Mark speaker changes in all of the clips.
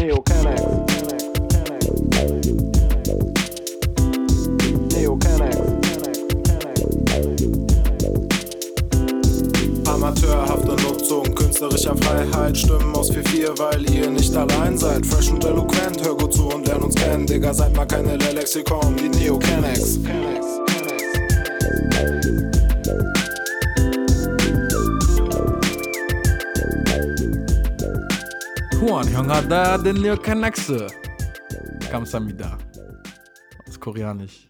Speaker 1: Neo Canex. Canex.
Speaker 2: Amateurhafte Nutzung künstlerischer Freiheit. Stimmen aus 4-4, weil ihr nicht allein seid. Fresh und eloquent, hör gut zu und lern uns kennen. Digga, seid mal keine Lexikon, die Neo Canex.
Speaker 3: Juan, Hyunghada Denlyo Kanakse. Kamsamida. Das ist koreanisch.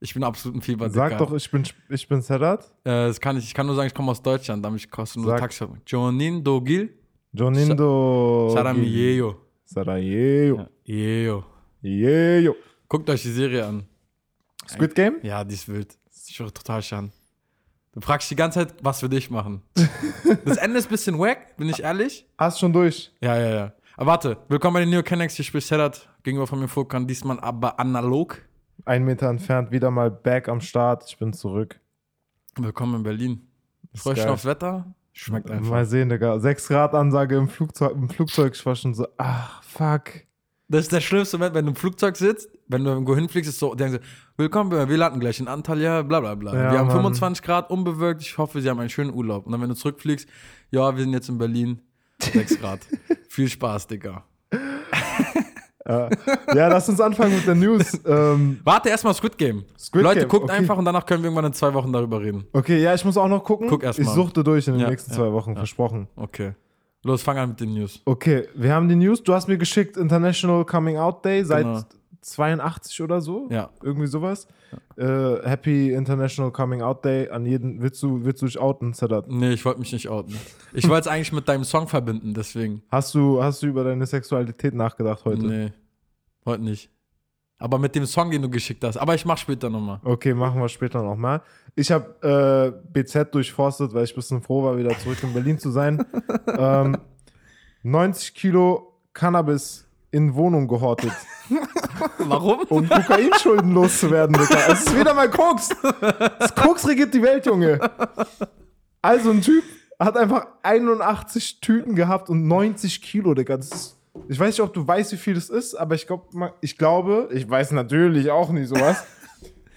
Speaker 3: Ich bin absolut ein Fieber.
Speaker 4: Sag doch, ich bin, ich bin Sedat.
Speaker 3: Äh, das kann ich, ich kann nur sagen, ich komme aus Deutschland, damit kostet nur Taxi. Jonin Dogil.
Speaker 4: Jonin
Speaker 3: Do. Saramiyeyo.
Speaker 4: Sarajevo.
Speaker 3: Yeo.
Speaker 4: Yeo.
Speaker 3: Guckt euch die Serie an.
Speaker 4: Squid Game?
Speaker 3: Ja, die ist wild. Ich höre total schade. Du fragst die ganze Zeit, was wir dich machen. das Ende ist ein bisschen wack, bin ich ehrlich.
Speaker 4: Hast schon durch.
Speaker 3: Ja, ja, ja. Aber warte, willkommen bei den New Connects. Hier spricht Sedat gegenüber von mir Furkan, diesmal aber analog.
Speaker 4: Ein Meter entfernt, wieder mal back am Start. Ich bin zurück.
Speaker 3: Willkommen in Berlin. Du
Speaker 4: geil.
Speaker 3: aufs Wetter? Schmeckt einfach.
Speaker 4: Mal sehen, Digga. 6 Grad Ansage im Flugzeug. Im Flugzeug. Ich war schon so, ach, fuck.
Speaker 3: Das ist der schlimmste Moment, wenn du im Flugzeug sitzt, wenn du irgendwo hinfliegst, ist so, denkst du, willkommen, wir landen gleich in Antalya, bla bla bla.
Speaker 4: Ja,
Speaker 3: wir haben
Speaker 4: Mann.
Speaker 3: 25 Grad, unbewölkt, ich hoffe, sie haben einen schönen Urlaub. Und dann, wenn du zurückfliegst, ja, wir sind jetzt in Berlin, 6 Grad. Viel Spaß, Digga.
Speaker 4: Ja, lass uns anfangen mit der News. ähm,
Speaker 3: Warte erstmal Squid Game.
Speaker 4: Squid
Speaker 3: Leute,
Speaker 4: Game,
Speaker 3: guckt
Speaker 4: okay.
Speaker 3: einfach und danach können wir irgendwann in zwei Wochen darüber reden.
Speaker 4: okay, ja, ich muss auch noch gucken.
Speaker 3: Guck erst
Speaker 4: ich suchte durch in den
Speaker 3: Ja,
Speaker 4: nächsten
Speaker 3: ja,
Speaker 4: zwei Wochen, versprochen.
Speaker 3: Okay. Los, fang an mit den News.
Speaker 4: Okay, wir haben die News. Du hast mir geschickt International Coming Out Day seit
Speaker 3: Genau.
Speaker 4: 82 oder so.
Speaker 3: Ja.
Speaker 4: Irgendwie sowas. Äh, Happy International Coming Out Day an jeden. Willst du, willst du dich outen, Sadat?
Speaker 3: Nee, ich wollte mich nicht outen. Ich wollte es eigentlich mit deinem Song verbinden, deswegen.
Speaker 4: Hast du, hast du über deine Sexualität nachgedacht heute?
Speaker 3: Nee, heute nicht. Aber mit dem Song, den du geschickt hast. Aber ich mach später nochmal.
Speaker 4: Okay, machen wir später nochmal. Ich habe äh, BZ durchforstet, weil ich ein bisschen froh war, wieder zurück in Berlin zu sein. ähm, 90 Kilo Cannabis in Wohnung gehortet,
Speaker 3: Warum?
Speaker 4: um Kokainschulden loszuwerden, Digga. Es ist wieder mal Koks. Das Koks regiert die Welt, Junge. Also ein Typ hat einfach 81 Tüten gehabt und 90 Kilo, Digga. Das ist, ich weiß nicht, ob du weißt, wie viel das ist, aber ich, glaub, ich glaube, ich weiß natürlich auch nicht sowas.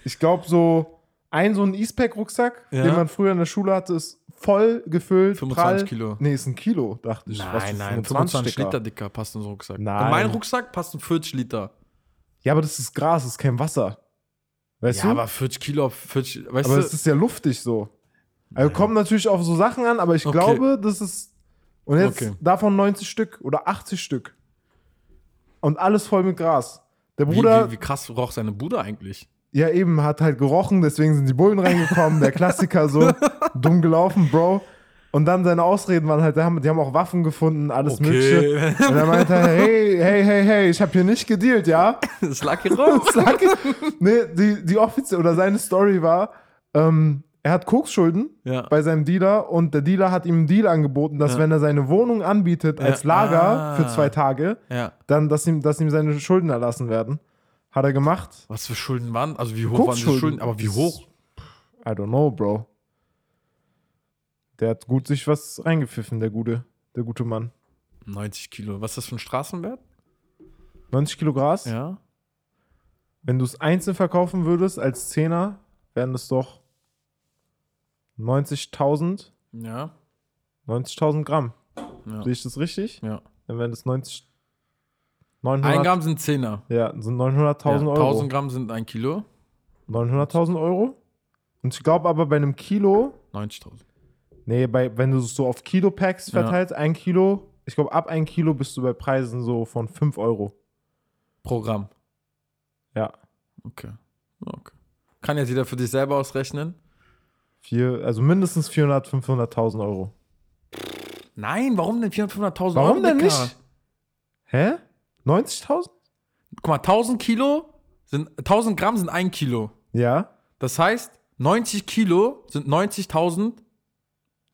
Speaker 4: ich glaube, so ein so ein E-Spec-Rucksack,
Speaker 3: Ja.
Speaker 4: den man früher in der Schule hatte, ist voll gefüllt.
Speaker 3: 25
Speaker 4: prall.
Speaker 3: Kilo.
Speaker 4: Nee, ist ein Kilo, dachte ich. Was für
Speaker 3: Nein, nein, 25
Speaker 4: Dicker.
Speaker 3: Liter dicker passt in so einen Rucksack.
Speaker 4: Nein.
Speaker 3: In meinen Rucksack passt ein 40 Liter.
Speaker 4: Ja, aber das ist Gras, das ist kein Wasser. Weißt
Speaker 3: Ja,
Speaker 4: du?
Speaker 3: aber 40 Kilo auf 40, weißt
Speaker 4: Aber
Speaker 3: du?
Speaker 4: es ist ja luftig so. Also kommt natürlich auf so Sachen an, aber ich
Speaker 3: Okay.
Speaker 4: glaube, das ist. Und jetzt
Speaker 3: Okay.
Speaker 4: davon 90 Stück oder 80 Stück. Und alles voll mit Gras. Der
Speaker 3: wie,
Speaker 4: Bruder,
Speaker 3: wie, wie krass roch seine Bude eigentlich?
Speaker 4: ja eben, hat halt gerochen, deswegen sind die Bullen reingekommen. der Klassiker so, dumm gelaufen, Bro. Und dann seine Ausreden waren halt, die haben, die haben auch Waffen gefunden, alles Mögliche. Und er meinte, hey, hey, hey, hey, ich habe hier nicht gedealt, ja?
Speaker 3: das lag hier raus.
Speaker 4: Sag, nee, die, die offizielle oder seine Story war, ähm, er hat Koksschulden
Speaker 3: Ja.
Speaker 4: bei seinem Dealer und der Dealer hat ihm einen Deal angeboten, dass
Speaker 3: Ja.
Speaker 4: wenn er seine Wohnung anbietet als. Lager
Speaker 3: Ah.
Speaker 4: für zwei Tage,
Speaker 3: ja.
Speaker 4: dann, dass ihm, dass ihm seine Schulden erlassen werden. Hat er gemacht.
Speaker 3: Was für Schulden waren? Also wie hoch waren diese Schulden? Aber wie hoch?
Speaker 4: I don't know, Bro. Der hat gut sich was reingepfiffen, der gute, der gute Mann.
Speaker 3: 90 Kilo. Was ist das für ein Straßenwert?
Speaker 4: 90 Kilo Gras.
Speaker 3: Ja.
Speaker 4: Wenn du es einzeln verkaufen würdest als Zehner, wären das doch 90.000
Speaker 3: Ja.
Speaker 4: 90.000 Gramm.
Speaker 3: Ja.
Speaker 4: Sehe ich das richtig?
Speaker 3: ja.
Speaker 4: Dann wären das 90.
Speaker 3: Ein
Speaker 4: 900,
Speaker 3: Gramm sind 10er.
Speaker 4: Ja, sind 900.000
Speaker 3: ja,
Speaker 4: Euro.
Speaker 3: 1000 Gramm sind ein Kilo.
Speaker 4: 900.000 Euro? Und ich glaube aber bei einem Kilo,
Speaker 3: 90.000.
Speaker 4: nee, bei, wenn du es so auf Kilo-Packs
Speaker 3: Ja.
Speaker 4: verteilst, ein Kilo, ich glaube ab ein Kilo bist du bei Preisen so von 5 Euro.
Speaker 3: Programm.
Speaker 4: Ja.
Speaker 3: Okay. okay. Kann jetzt jeder für sich selber ausrechnen?
Speaker 4: Vier, also mindestens 400, 500.000 Euro.
Speaker 3: Nein, warum denn 400.000, 500.000
Speaker 4: Warum
Speaker 3: Euro?
Speaker 4: denn
Speaker 3: Dicker?
Speaker 4: nicht? Hä? 90.000?
Speaker 3: Guck mal, 1000 Kilo sind, 1000 Gramm sind ein Kilo.
Speaker 4: Ja.
Speaker 3: Das heißt, 90 Kilo sind 90.000.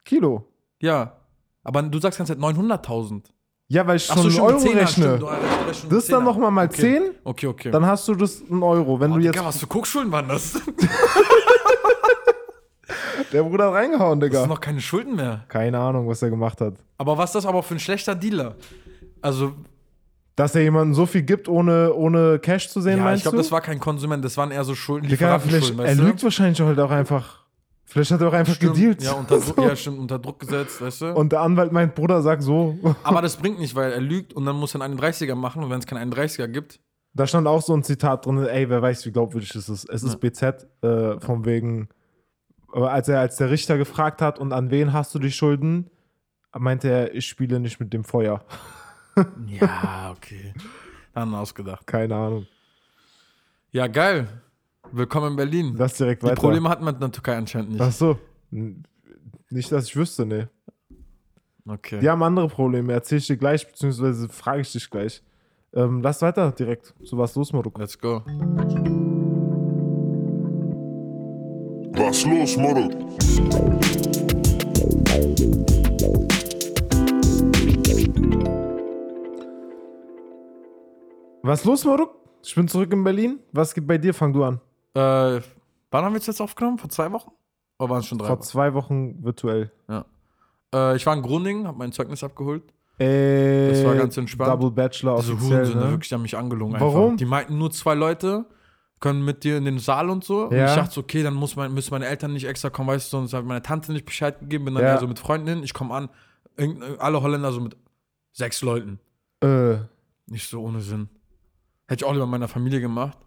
Speaker 4: Kilo.
Speaker 3: Ja. Aber du sagst ganz 900.000.
Speaker 4: Ja, weil ich schon
Speaker 3: so, stimmt,
Speaker 4: Euro
Speaker 3: Zehner,
Speaker 4: rechne.
Speaker 3: stimmt, du rechnest
Speaker 4: Das dann
Speaker 3: Zehner.
Speaker 4: nochmal mal
Speaker 3: okay.
Speaker 4: 10,
Speaker 3: Okay, okay.
Speaker 4: dann hast du das einen Euro. Wenn
Speaker 3: oh,
Speaker 4: du
Speaker 3: Digga,
Speaker 4: jetzt.
Speaker 3: was für Guckschulen waren das? das
Speaker 4: Der Bruder hat reingehauen, Digga.
Speaker 3: sind noch keine Schulden mehr.
Speaker 4: Keine Ahnung, was er gemacht hat.
Speaker 3: Aber was ist das aber für ein schlechter Dealer? Also,
Speaker 4: Dass er jemandem so viel gibt, ohne, ohne Cash zu sehen,
Speaker 3: Ja,
Speaker 4: meinst
Speaker 3: ich glaube,
Speaker 4: du?
Speaker 3: das war kein Konsument, das waren eher so Schulden,
Speaker 4: Digga, vielleicht,
Speaker 3: Lieferantenschulden,
Speaker 4: er
Speaker 3: weißt du?
Speaker 4: lügt wahrscheinlich halt auch einfach. Vielleicht hat er auch einfach
Speaker 3: Stimmt.
Speaker 4: gedealt.
Speaker 3: Ja, unter Druck, ja, stimmt, unter Druck gesetzt, weißt du?
Speaker 4: Und der Anwalt meint, Bruder, sag so.
Speaker 3: Aber das bringt nicht, weil er lügt und dann muss er einen 31er machen und wenn es keinen 31er gibt,
Speaker 4: Da stand auch so ein Zitat drin, ey, wer weiß, wie glaubwürdig es ist. Es ist BZ, äh, von wegen, aber als er, als der Richter gefragt hat, und an wen hast du die Schulden, meinte er, ich spiele nicht mit dem Feuer.
Speaker 3: ja, okay. Dann ausgedacht.
Speaker 4: Keine Ahnung.
Speaker 3: Ja, geil. Willkommen in Berlin.
Speaker 4: Lass direkt
Speaker 3: Die
Speaker 4: weiter.
Speaker 3: Probleme hat man in der Türkei anscheinend nicht.
Speaker 4: Ach so. Nicht, dass ich wüsste, ne.
Speaker 3: Okay.
Speaker 4: Die haben andere Probleme, erzähl ich dir gleich, beziehungsweise frage ich dich gleich. Ähm, lass weiter direkt. So was los, Marok.
Speaker 3: Let's go.
Speaker 1: Was los, Moro?
Speaker 4: Was los, Marok? Ich bin zurück in Berlin. Was geht bei dir? Fang du an.
Speaker 3: Äh, wann haben wir es jetzt aufgenommen? Vor zwei Wochen? Oder waren es schon drei
Speaker 4: Vor
Speaker 3: Wochen?
Speaker 4: zwei Wochen virtuell.
Speaker 3: Ja. Äh, ich war in Groningen, habe mein Zeugnis abgeholt.
Speaker 4: Äh,
Speaker 3: Das war ganz entspannt.
Speaker 4: Double Bachelor
Speaker 3: Diese
Speaker 4: offiziell,
Speaker 3: Hurensöhne
Speaker 4: ne?
Speaker 3: wirklich haben mich angelogen.
Speaker 4: Warum?
Speaker 3: Einfach. Die meinten nur zwei Leute können mit dir in den Saal und so. Und
Speaker 4: Ja.
Speaker 3: ich dachte, okay, dann muss mein, müssen meine Eltern nicht extra kommen, weißt du, sonst hat meine Tante nicht Bescheid gegeben, bin dann
Speaker 4: Ja.
Speaker 3: so mit Freunden hin. Ich komme an, alle Holländer so mit sechs Leuten.
Speaker 4: Äh,
Speaker 3: Nicht so ohne Sinn. Hätte ich auch lieber meiner Familie gemacht.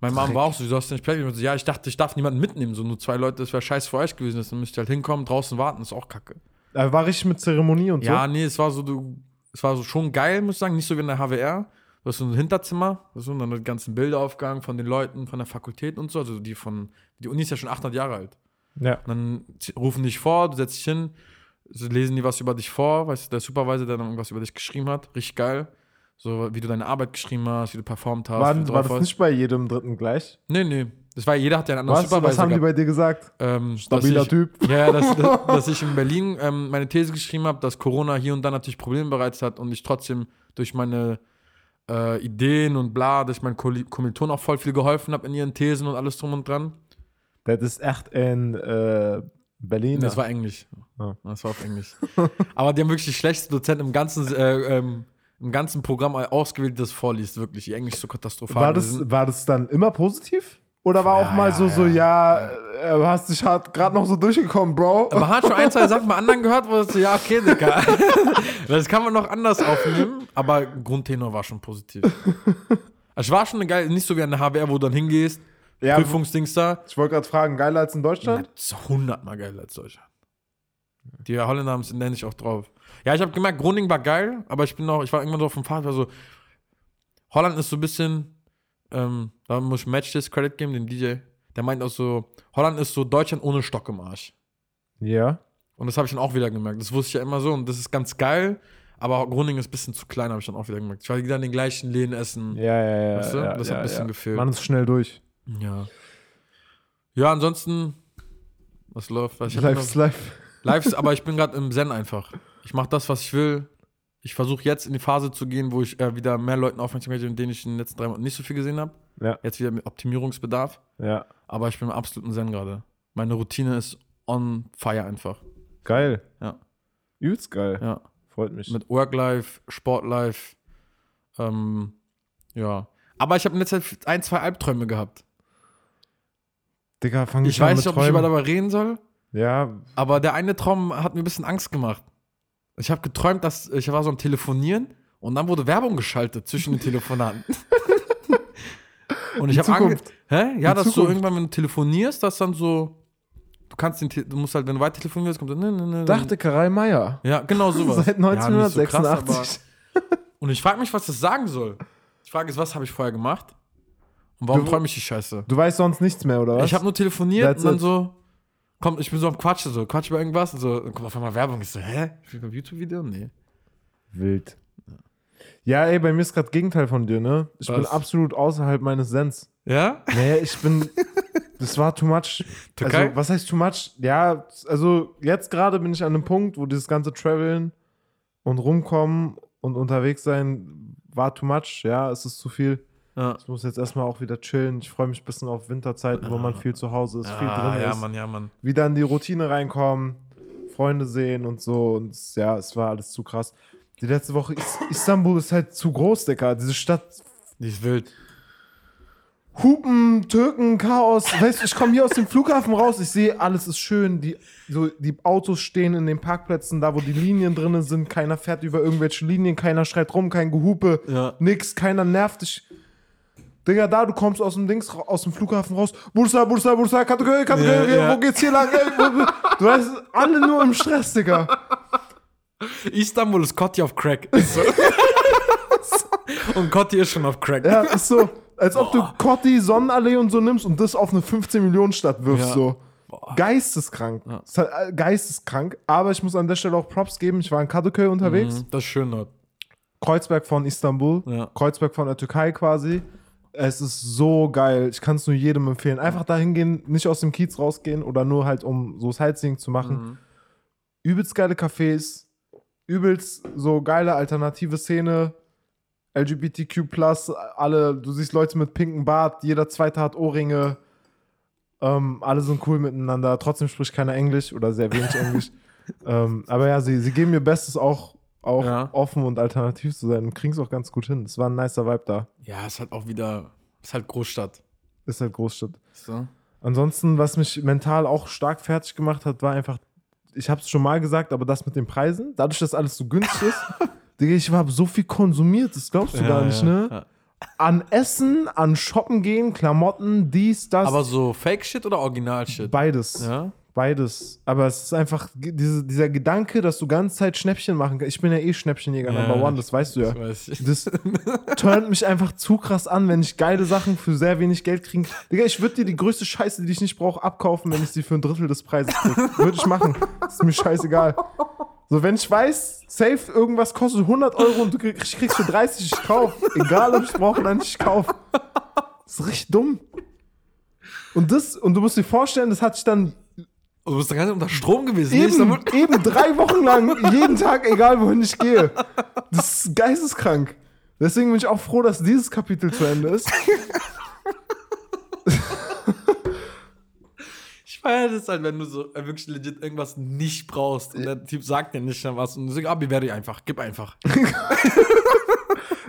Speaker 3: Meine Mom war auch so, du hast nicht Pläne. So, ja, ich dachte, ich darf niemanden mitnehmen. So nur zwei Leute, das wäre scheiße für euch gewesen. Dann müsst ihr halt hinkommen, draußen warten, ist auch kacke.
Speaker 4: er war richtig mit Zeremonie und
Speaker 3: Ja,
Speaker 4: so.
Speaker 3: nee, es war so, du, es war so schon geil, muss ich sagen. Nicht so wie in der HWR. Du hast so ein Hinterzimmer, du, und dann die ganzen Bilder aufgegangen von den Leuten von der Fakultät und so. Also die von, die Uni ist ja schon 800 Jahre alt.
Speaker 4: Ja.
Speaker 3: Und dann rufen dich vor, du setzt dich hin, lesen die was über dich vor, weißt du, der Supervisor, der dann irgendwas über dich geschrieben hat. Richtig geil. So, wie du deine Arbeit geschrieben hast, wie du performt hast.
Speaker 4: War, war das
Speaker 3: warst.
Speaker 4: nicht bei jedem dritten gleich?
Speaker 3: Nee, nee. Das war, jeder hat ja einen anderen
Speaker 4: Was, was haben die
Speaker 3: gehabt.
Speaker 4: bei dir gesagt?
Speaker 3: Ähm,
Speaker 4: Stabiler
Speaker 3: ich,
Speaker 4: Typ.
Speaker 3: Ja, dass, dass, dass ich in Berlin ähm, meine These geschrieben habe, dass Corona hier und da natürlich Probleme bereitet hat und ich trotzdem durch meine äh, Ideen und bla, dass ich meinen Kommil- Kommilitonen auch voll viel geholfen habe in ihren Thesen und alles drum und dran.
Speaker 4: Das ist echt in äh, Berlin.
Speaker 3: Das war Englisch.
Speaker 4: Ah.
Speaker 3: Das war auf Englisch. Aber die haben wirklich die schlechteste Dozent im ganzen, äh, ähm, im ganzen Programm das vorliest, wirklich. Ihr Englisch so katastrophal.
Speaker 4: war, das, war das dann immer positiv? Oder war auch
Speaker 3: Ja,
Speaker 4: mal
Speaker 3: ja,
Speaker 4: so, so, ja, äh, du hast dich gerade noch so durchgekommen, Bro?
Speaker 3: Man hat schon ein, zwei Sachen bei anderen gehört, wo es so, ja, okay, Digga. Das kann man noch anders aufnehmen, aber Grundtenor war schon positiv. Es war schon eine geile, nicht so wie an der HBR, wo du dann hingehst,
Speaker 4: ja,
Speaker 3: Prüfungsdings da.
Speaker 4: ich wollte gerade fragen, geiler als in Deutschland?
Speaker 3: Ist hundertmal geiler als Deutschland. Die Holländer haben es nenne ich auch drauf. Ja, ich habe gemerkt, Groningen war geil, aber ich bin noch, ich war irgendwann so auf dem Pfad, war so, Holland ist so ein bisschen, ähm, da muss ich Match das Credit geben, den DJ. Der meint auch so, Holland ist so Deutschland ohne Stock im Arsch.
Speaker 4: Ja.
Speaker 3: Und das habe ich dann auch wieder gemerkt. Das wusste ich ja immer so und das ist ganz geil. Aber Groningen ist ein bisschen zu klein, habe ich dann auch wieder gemerkt. Ich war wieder in den gleichen Läden essen.
Speaker 4: Ja, ja, ja.
Speaker 3: Weißt du?
Speaker 4: ja,
Speaker 3: Das
Speaker 4: ja,
Speaker 3: hat ein bisschen
Speaker 4: ja.
Speaker 3: gefehlt.
Speaker 4: Man ist schnell durch.
Speaker 3: Ja. Ja, ansonsten, was läuft? Was hab
Speaker 4: Life
Speaker 3: noch-
Speaker 4: is life.
Speaker 3: Lives, aber ich bin gerade im Zen einfach. Ich mache das, was ich will. Ich versuche jetzt in die Phase zu gehen, wo ich äh, wieder mehr Leuten Aufmerksamkeit gebe, mit denen ich in den letzten drei Monaten nicht so viel gesehen habe.
Speaker 4: Ja,
Speaker 3: Jetzt wieder mit Optimierungsbedarf.
Speaker 4: ja.
Speaker 3: Aber ich bin im absoluten Zen gerade. Meine Routine ist on fire einfach.
Speaker 4: Geil.
Speaker 3: Ja.
Speaker 4: Übelst geil.
Speaker 3: Ja.
Speaker 4: Freut mich.
Speaker 3: Mit Work-Life, Sport-Life. Ähm, ja. Aber ich habe in letzter Zeit ein, zwei Albträume gehabt.
Speaker 4: Digga, fang
Speaker 3: Ich
Speaker 4: nicht an
Speaker 3: weiß
Speaker 4: mit
Speaker 3: nicht, ob ich über darüber reden soll,
Speaker 4: Ja,
Speaker 3: aber der eine Traum hat mir ein bisschen Angst gemacht. Ich habe geträumt, dass ich war so am Telefonieren und dann wurde Werbung geschaltet zwischen den Telefonaten. und ich habe
Speaker 4: Zukunft.
Speaker 3: Hä? Ja,
Speaker 4: Die
Speaker 3: dass
Speaker 4: Zukunft.
Speaker 3: irgendwann, wenn du telefonierst, dass dann so du kannst den du musst halt wenn du weiter telefonierst, kommt dann ne, ne, ne,
Speaker 4: dachte Karei Meier.
Speaker 3: ja, genau sowas.
Speaker 4: Seit
Speaker 3: Ja, nicht so krass,
Speaker 4: 1986.
Speaker 3: Und ich frage mich, was das sagen soll. Die Frage ist, was habe ich vorher gemacht? Und warum
Speaker 4: Du-
Speaker 3: träume ich die Scheiße?
Speaker 4: du weißt sonst nichts mehr, oder was?
Speaker 3: Ich habe nur telefoniert
Speaker 4: That's
Speaker 3: und dann
Speaker 4: it.
Speaker 3: so, kommt, ich bin so am Quatschen, so, Quatsch über irgendwas und so, dann kommt auf einmal Werbung. Ich so, hä? Ich bin beim YouTube-Video? Nee.
Speaker 4: Wild. Ja, ey, bei mir ist gerade Gegenteil von dir, ne? Ich
Speaker 3: Was?
Speaker 4: bin absolut außerhalb meines Sens.
Speaker 3: Ja?
Speaker 4: Nee, ich bin. das war too much.
Speaker 3: Türkei?
Speaker 4: Also, was heißt too much? Ja, also jetzt gerade bin ich an einem Punkt, wo dieses ganze Traveln und rumkommen und unterwegs sein war too much. Ja, es ist zu viel.
Speaker 3: Ja.
Speaker 4: Ich muss jetzt erstmal auch wieder chillen. Ich freue mich ein bisschen auf Winterzeiten, wo man viel zu Hause ist, viel
Speaker 3: Ah,
Speaker 4: drin
Speaker 3: ja,
Speaker 4: ist.
Speaker 3: Mann, ja, Mann.
Speaker 4: Wieder in die Routine reinkommen, Freunde sehen und so. Und ja, es war alles zu krass. Die letzte Woche, Is Istanbul ist halt zu groß, Digga. Diese Stadt,
Speaker 3: Die ist wild.
Speaker 4: Hupen, Türken, Chaos. Weißt du, ich komme hier aus dem Flughafen raus, ich sehe, alles ist schön. Die, so, die Autos stehen in den Parkplätzen, da wo die Linien drin sind. Keiner fährt über irgendwelche Linien, keiner schreit rum, kein Gehupe,
Speaker 3: Ja.
Speaker 4: nix, keiner nervt dich. Digga, da, du kommst aus dem Dings, aus dem Flughafen raus. Bursa, Bursa, Bursa, Kategorie, Kategorie,
Speaker 3: Ja, ja.
Speaker 4: wo geht's hier lang? Du weißt, alle nur im Stress, Digga.
Speaker 3: Istanbul ist Kotti auf Crack. So. und Kotti ist schon auf Crack.
Speaker 4: Ja, ist so, als ob du Cotti, Sonnenallee und so nimmst und das auf eine 15-Millionen-Stadt wirfst,
Speaker 3: Ja.
Speaker 4: so. Geisteskrank. Ist halt, äh, geisteskrank. Aber ich muss an der Stelle auch Props geben. Ich war in Kadıköy unterwegs.
Speaker 3: Mhm, Das ist schön dort.
Speaker 4: Kreuzberg von Istanbul.
Speaker 3: Ja.
Speaker 4: Kreuzberg von der Türkei quasi. Es ist so geil. Ich kann es nur jedem empfehlen. Einfach dahin gehen, nicht aus dem Kiez rausgehen oder nur halt, um so Sightseeing zu machen.
Speaker 3: Mhm.
Speaker 4: Übelst geile Cafés. Übelst so geile alternative Szene. LGBTQ+, alle, du siehst Leute mit pinkem Bart, jeder zweite hat Ohrringe. Ähm, alle sind cool miteinander. Trotzdem spricht keiner Englisch oder sehr wenig Englisch. ähm, aber ja, sie, sie geben ihr Bestes auch, auch
Speaker 3: Ja.
Speaker 4: offen und alternativ zu sein und kriegen es auch ganz gut hin. Es war ein nicer Vibe da.
Speaker 3: Ja, ist halt auch wieder. Ist halt Großstadt.
Speaker 4: Ist halt Großstadt.
Speaker 3: So.
Speaker 4: Ansonsten, was mich mental auch stark fertig gemacht hat, war einfach, ich habe es schon mal gesagt, aber das mit den Preisen, dadurch, dass alles so günstig ist, Digga, ich habe so viel konsumiert, das glaubst du gar nicht, ne?
Speaker 3: Ja.
Speaker 4: An Essen, an Shoppen gehen, Klamotten, dies, das,
Speaker 3: Aber so Fake-Shit oder Original-Shit?
Speaker 4: beides.
Speaker 3: Ja.
Speaker 4: Beides. Aber es ist einfach diese, dieser Gedanke, dass du ganze Zeit Schnäppchen machen kannst. Ich bin ja eh Schnäppchenjäger
Speaker 3: Ja.
Speaker 4: Number One, das weißt du ja.
Speaker 3: Ich weiß.
Speaker 4: Das turnt mich einfach zu krass an, wenn ich geile Sachen für sehr wenig Geld kriege. Digga, ich würde dir die größte Scheiße, die ich nicht brauche, abkaufen, wenn ich sie für ein Drittel des Preises kriege. Würde ich machen. Ist mir scheißegal. So, wenn ich weiß, safe, irgendwas kostet 100 Euro und du krieg- ich kriegst für 30, ich kauf. Egal, ob ich brauche oder nicht, ich kauf. Das ist richtig dumm. Und das, und du musst dir vorstellen, das hat sich dann
Speaker 3: Du bist doch ganz unter Strom gewesen.
Speaker 4: eben, eben drei Wochen lang, jeden Tag, egal wohin ich gehe. Das ist geisteskrank. Deswegen bin ich auch froh, dass dieses Kapitel zu Ende ist.
Speaker 3: Ich feiere das halt, wenn du so äh, wirklich legit irgendwas nicht brauchst und der Typ sagt dir nicht was und du sagst, ah, bewerte ich einfach, gib einfach.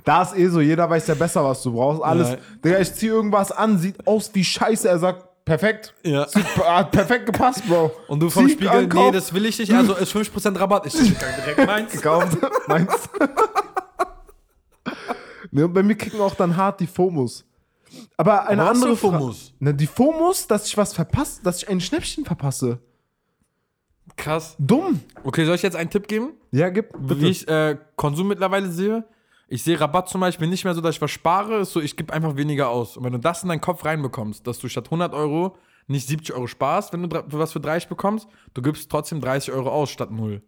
Speaker 4: Da ist eh so, jeder weiß ja besser, was du brauchst. Alles. Digga, ich zieh irgendwas an, sieht aus wie Scheiße. Er sagt, perfekt.
Speaker 3: Ja.
Speaker 4: Hat perfekt gepasst, Bro.
Speaker 3: Und du vom
Speaker 4: Zieh
Speaker 3: Spiegel,
Speaker 4: an, kauf.
Speaker 3: nee, das will ich nicht, also ist 5% Rabatt. Ich direkt meins.
Speaker 4: gekauft. Meins. ne, und bei mir kicken auch dann hart die FOMOs. Aber eine
Speaker 3: Aber
Speaker 4: andere
Speaker 3: FOMOs?
Speaker 4: Ne, die FOMOs, dass ich was verpasse, dass ich ein Schnäppchen verpasse.
Speaker 3: Krass.
Speaker 4: Dumm.
Speaker 3: Okay, soll ich jetzt einen Tipp geben?
Speaker 4: Ja, gib.
Speaker 3: Wie ich äh, Konsum mittlerweile sehe? Ich sehe Rabatt zum Beispiel nicht mehr so, dass ich was spare, ist so, ich gebe einfach weniger aus. Und wenn du das in deinen Kopf reinbekommst, dass du statt 100 Euro nicht 70 Euro sparst, wenn du was für 30 bekommst, du gibst trotzdem 30 Euro aus statt 0.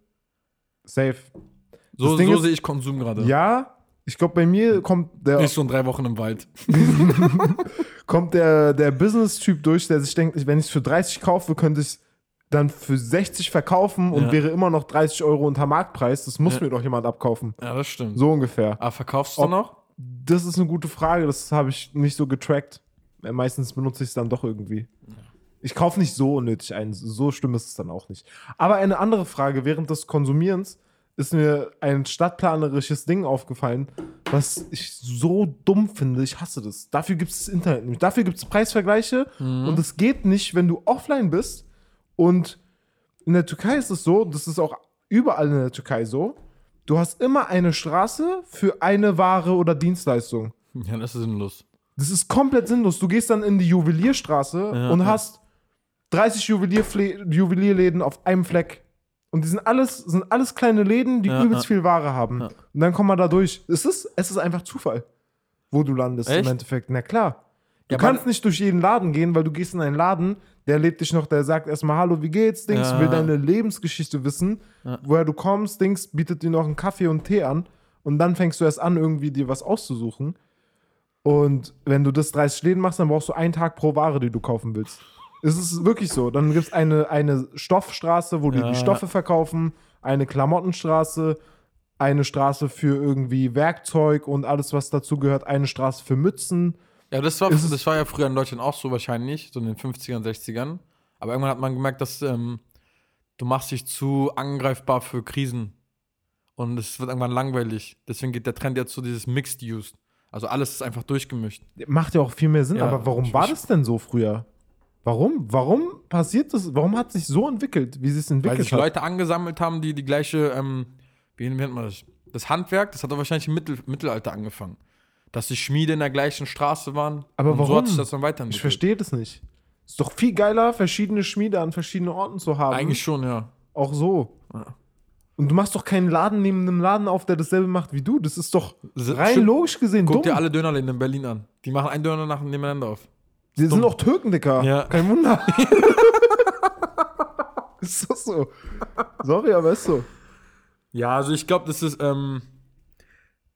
Speaker 4: Safe.
Speaker 3: So, so sehe ich Konsum gerade.
Speaker 4: Ja, ich glaube, bei mir kommt der,
Speaker 3: Nicht so in drei Wochen im Wald.
Speaker 4: kommt der, der Business-Typ durch, der sich denkt, wenn ich es für 30 kaufe, könnte ich es dann für 60 verkaufen und
Speaker 3: Ja.
Speaker 4: wäre immer noch 30 Euro unter Marktpreis. Das muss
Speaker 3: Ja.
Speaker 4: mir doch jemand abkaufen.
Speaker 3: Ja, das stimmt.
Speaker 4: So ungefähr.
Speaker 3: Aber verkaufst du
Speaker 4: Ob-
Speaker 3: noch?
Speaker 4: Das ist eine gute Frage, das habe ich nicht so getrackt. Meistens benutze ich es dann doch irgendwie. Ich kaufe nicht so unnötig ein, so schlimm ist es dann auch nicht. Aber eine andere Frage, während des Konsumierens ist mir ein stadtplanerisches Ding aufgefallen, was ich so dumm finde. Ich hasse das. Dafür gibt es das Internet nämlich. Dafür gibt es Preisvergleiche und es geht nicht, wenn du offline bist. Und in der Türkei ist es so, das ist auch überall in der Türkei so, du hast immer eine Straße für eine Ware oder Dienstleistung.
Speaker 3: Ja, das ist sinnlos.
Speaker 4: Das ist komplett sinnlos. Du gehst dann in die Juwelierstraße
Speaker 3: Ja,
Speaker 4: und
Speaker 3: ja.
Speaker 4: hast 30 Juwelierfle Juwelierläden auf einem Fleck. Und die sind alles, sind alles kleine Läden, die
Speaker 3: Ja,
Speaker 4: übelst viel Ware haben. Und dann kommt man da durch. Es ist, es ist einfach Zufall, wo du landest
Speaker 3: Echt?
Speaker 4: im Endeffekt. Na klar. Du kannst nicht durch jeden Laden gehen, weil du gehst in einen Laden, der lädt dich noch, der sagt erstmal Hallo, wie geht's, Dings,
Speaker 3: Ja.
Speaker 4: will deine Lebensgeschichte wissen,
Speaker 3: Ja.
Speaker 4: woher du kommst, Dings, bietet dir noch einen Kaffee und Tee an und dann fängst du erst an, irgendwie dir was auszusuchen. Und wenn du das 30 Läden machst, dann brauchst du einen Tag pro Ware, die du kaufen willst. Es ist wirklich so. Dann gibt es eine, eine Stoffstraße, wo die
Speaker 3: Ja.
Speaker 4: die Stoffe verkaufen, eine Klamottenstraße, eine Straße für irgendwie Werkzeug und alles, was dazu gehört, eine Straße für Mützen.
Speaker 3: Ja, das war,
Speaker 4: Ist
Speaker 3: das war ja früher in Deutschland auch so wahrscheinlich, so in den 50ern, 60ern. Aber irgendwann hat man gemerkt, dass ähm, du machst dich zu angreifbar für Krisen. Und es wird irgendwann langweilig. Deswegen geht der Trend jetzt zu dieses Mixed Use. Also alles ist einfach durchgemischt.
Speaker 4: Macht ja auch viel mehr Sinn,
Speaker 3: Ja,
Speaker 4: aber warum war das denn so früher? Warum? Warum passiert das? Warum hat sich so entwickelt, wie sie es
Speaker 3: Weil
Speaker 4: entwickelt
Speaker 3: sich
Speaker 4: hat?
Speaker 3: Leute angesammelt haben, die die gleiche, ähm, wie nennt man das? Das Handwerk, das hat doch wahrscheinlich im Mittel, Mittelalter angefangen. Dass die Schmiede in der gleichen Straße waren.
Speaker 4: Aber
Speaker 3: und so
Speaker 4: warum?
Speaker 3: hat sich das dann weiterentwickelt.
Speaker 4: Ich verstehe das nicht. Ist doch viel geiler, verschiedene Schmiede an verschiedenen Orten zu haben.
Speaker 3: Eigentlich schon, ja.
Speaker 4: auch so.
Speaker 3: Ja.
Speaker 4: Und du machst doch keinen Laden neben einem Laden auf, der dasselbe macht wie du. Das ist doch rein
Speaker 3: stimmt.
Speaker 4: logisch gesehen
Speaker 3: Guck
Speaker 4: dumm.
Speaker 3: dir alle Dönerläden in Berlin an. Die machen einen Döner nach nebeneinander auf.
Speaker 4: Die sind auch Türken, Dicker.
Speaker 3: Ja.
Speaker 4: Kein Wunder. ist das so? Sorry, aber ist so.
Speaker 3: Ja, also ich glaube, das ist, ähm,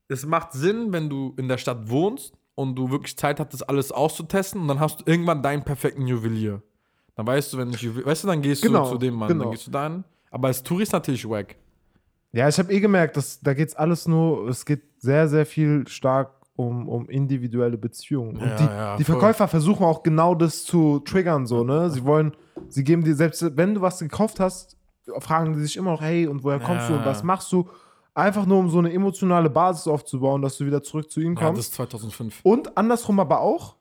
Speaker 3: es macht Sinn, wenn du in der Stadt wohnst und du wirklich Zeit hast, das alles auszutesten und dann hast du irgendwann deinen perfekten Juwelier. Dann weißt du, wenn ich Juwelier, weißt du, dann gehst
Speaker 4: Genau,
Speaker 3: du zu dem Mann,
Speaker 4: genau.
Speaker 3: dann gehst du dahin. Aber als Tourist natürlich wack.
Speaker 4: Ja, ich habe eh gemerkt, dass, da geht es alles nur, es geht sehr, sehr viel stark um, um individuelle Beziehungen. Und
Speaker 3: Ja,
Speaker 4: die,
Speaker 3: ja,
Speaker 4: die
Speaker 3: voll.
Speaker 4: Verkäufer versuchen auch genau das zu triggern, so, ne? Sie wollen, sie geben dir, selbst wenn du was gekauft hast, fragen die sich immer noch, hey, und woher kommst du und
Speaker 3: Ja.
Speaker 4: was machst du? Einfach nur, um so eine emotionale Basis aufzubauen, dass du wieder zurück zu
Speaker 3: Ja,
Speaker 4: kommst.
Speaker 3: das ist 2005.
Speaker 4: Und andersrum aber auch,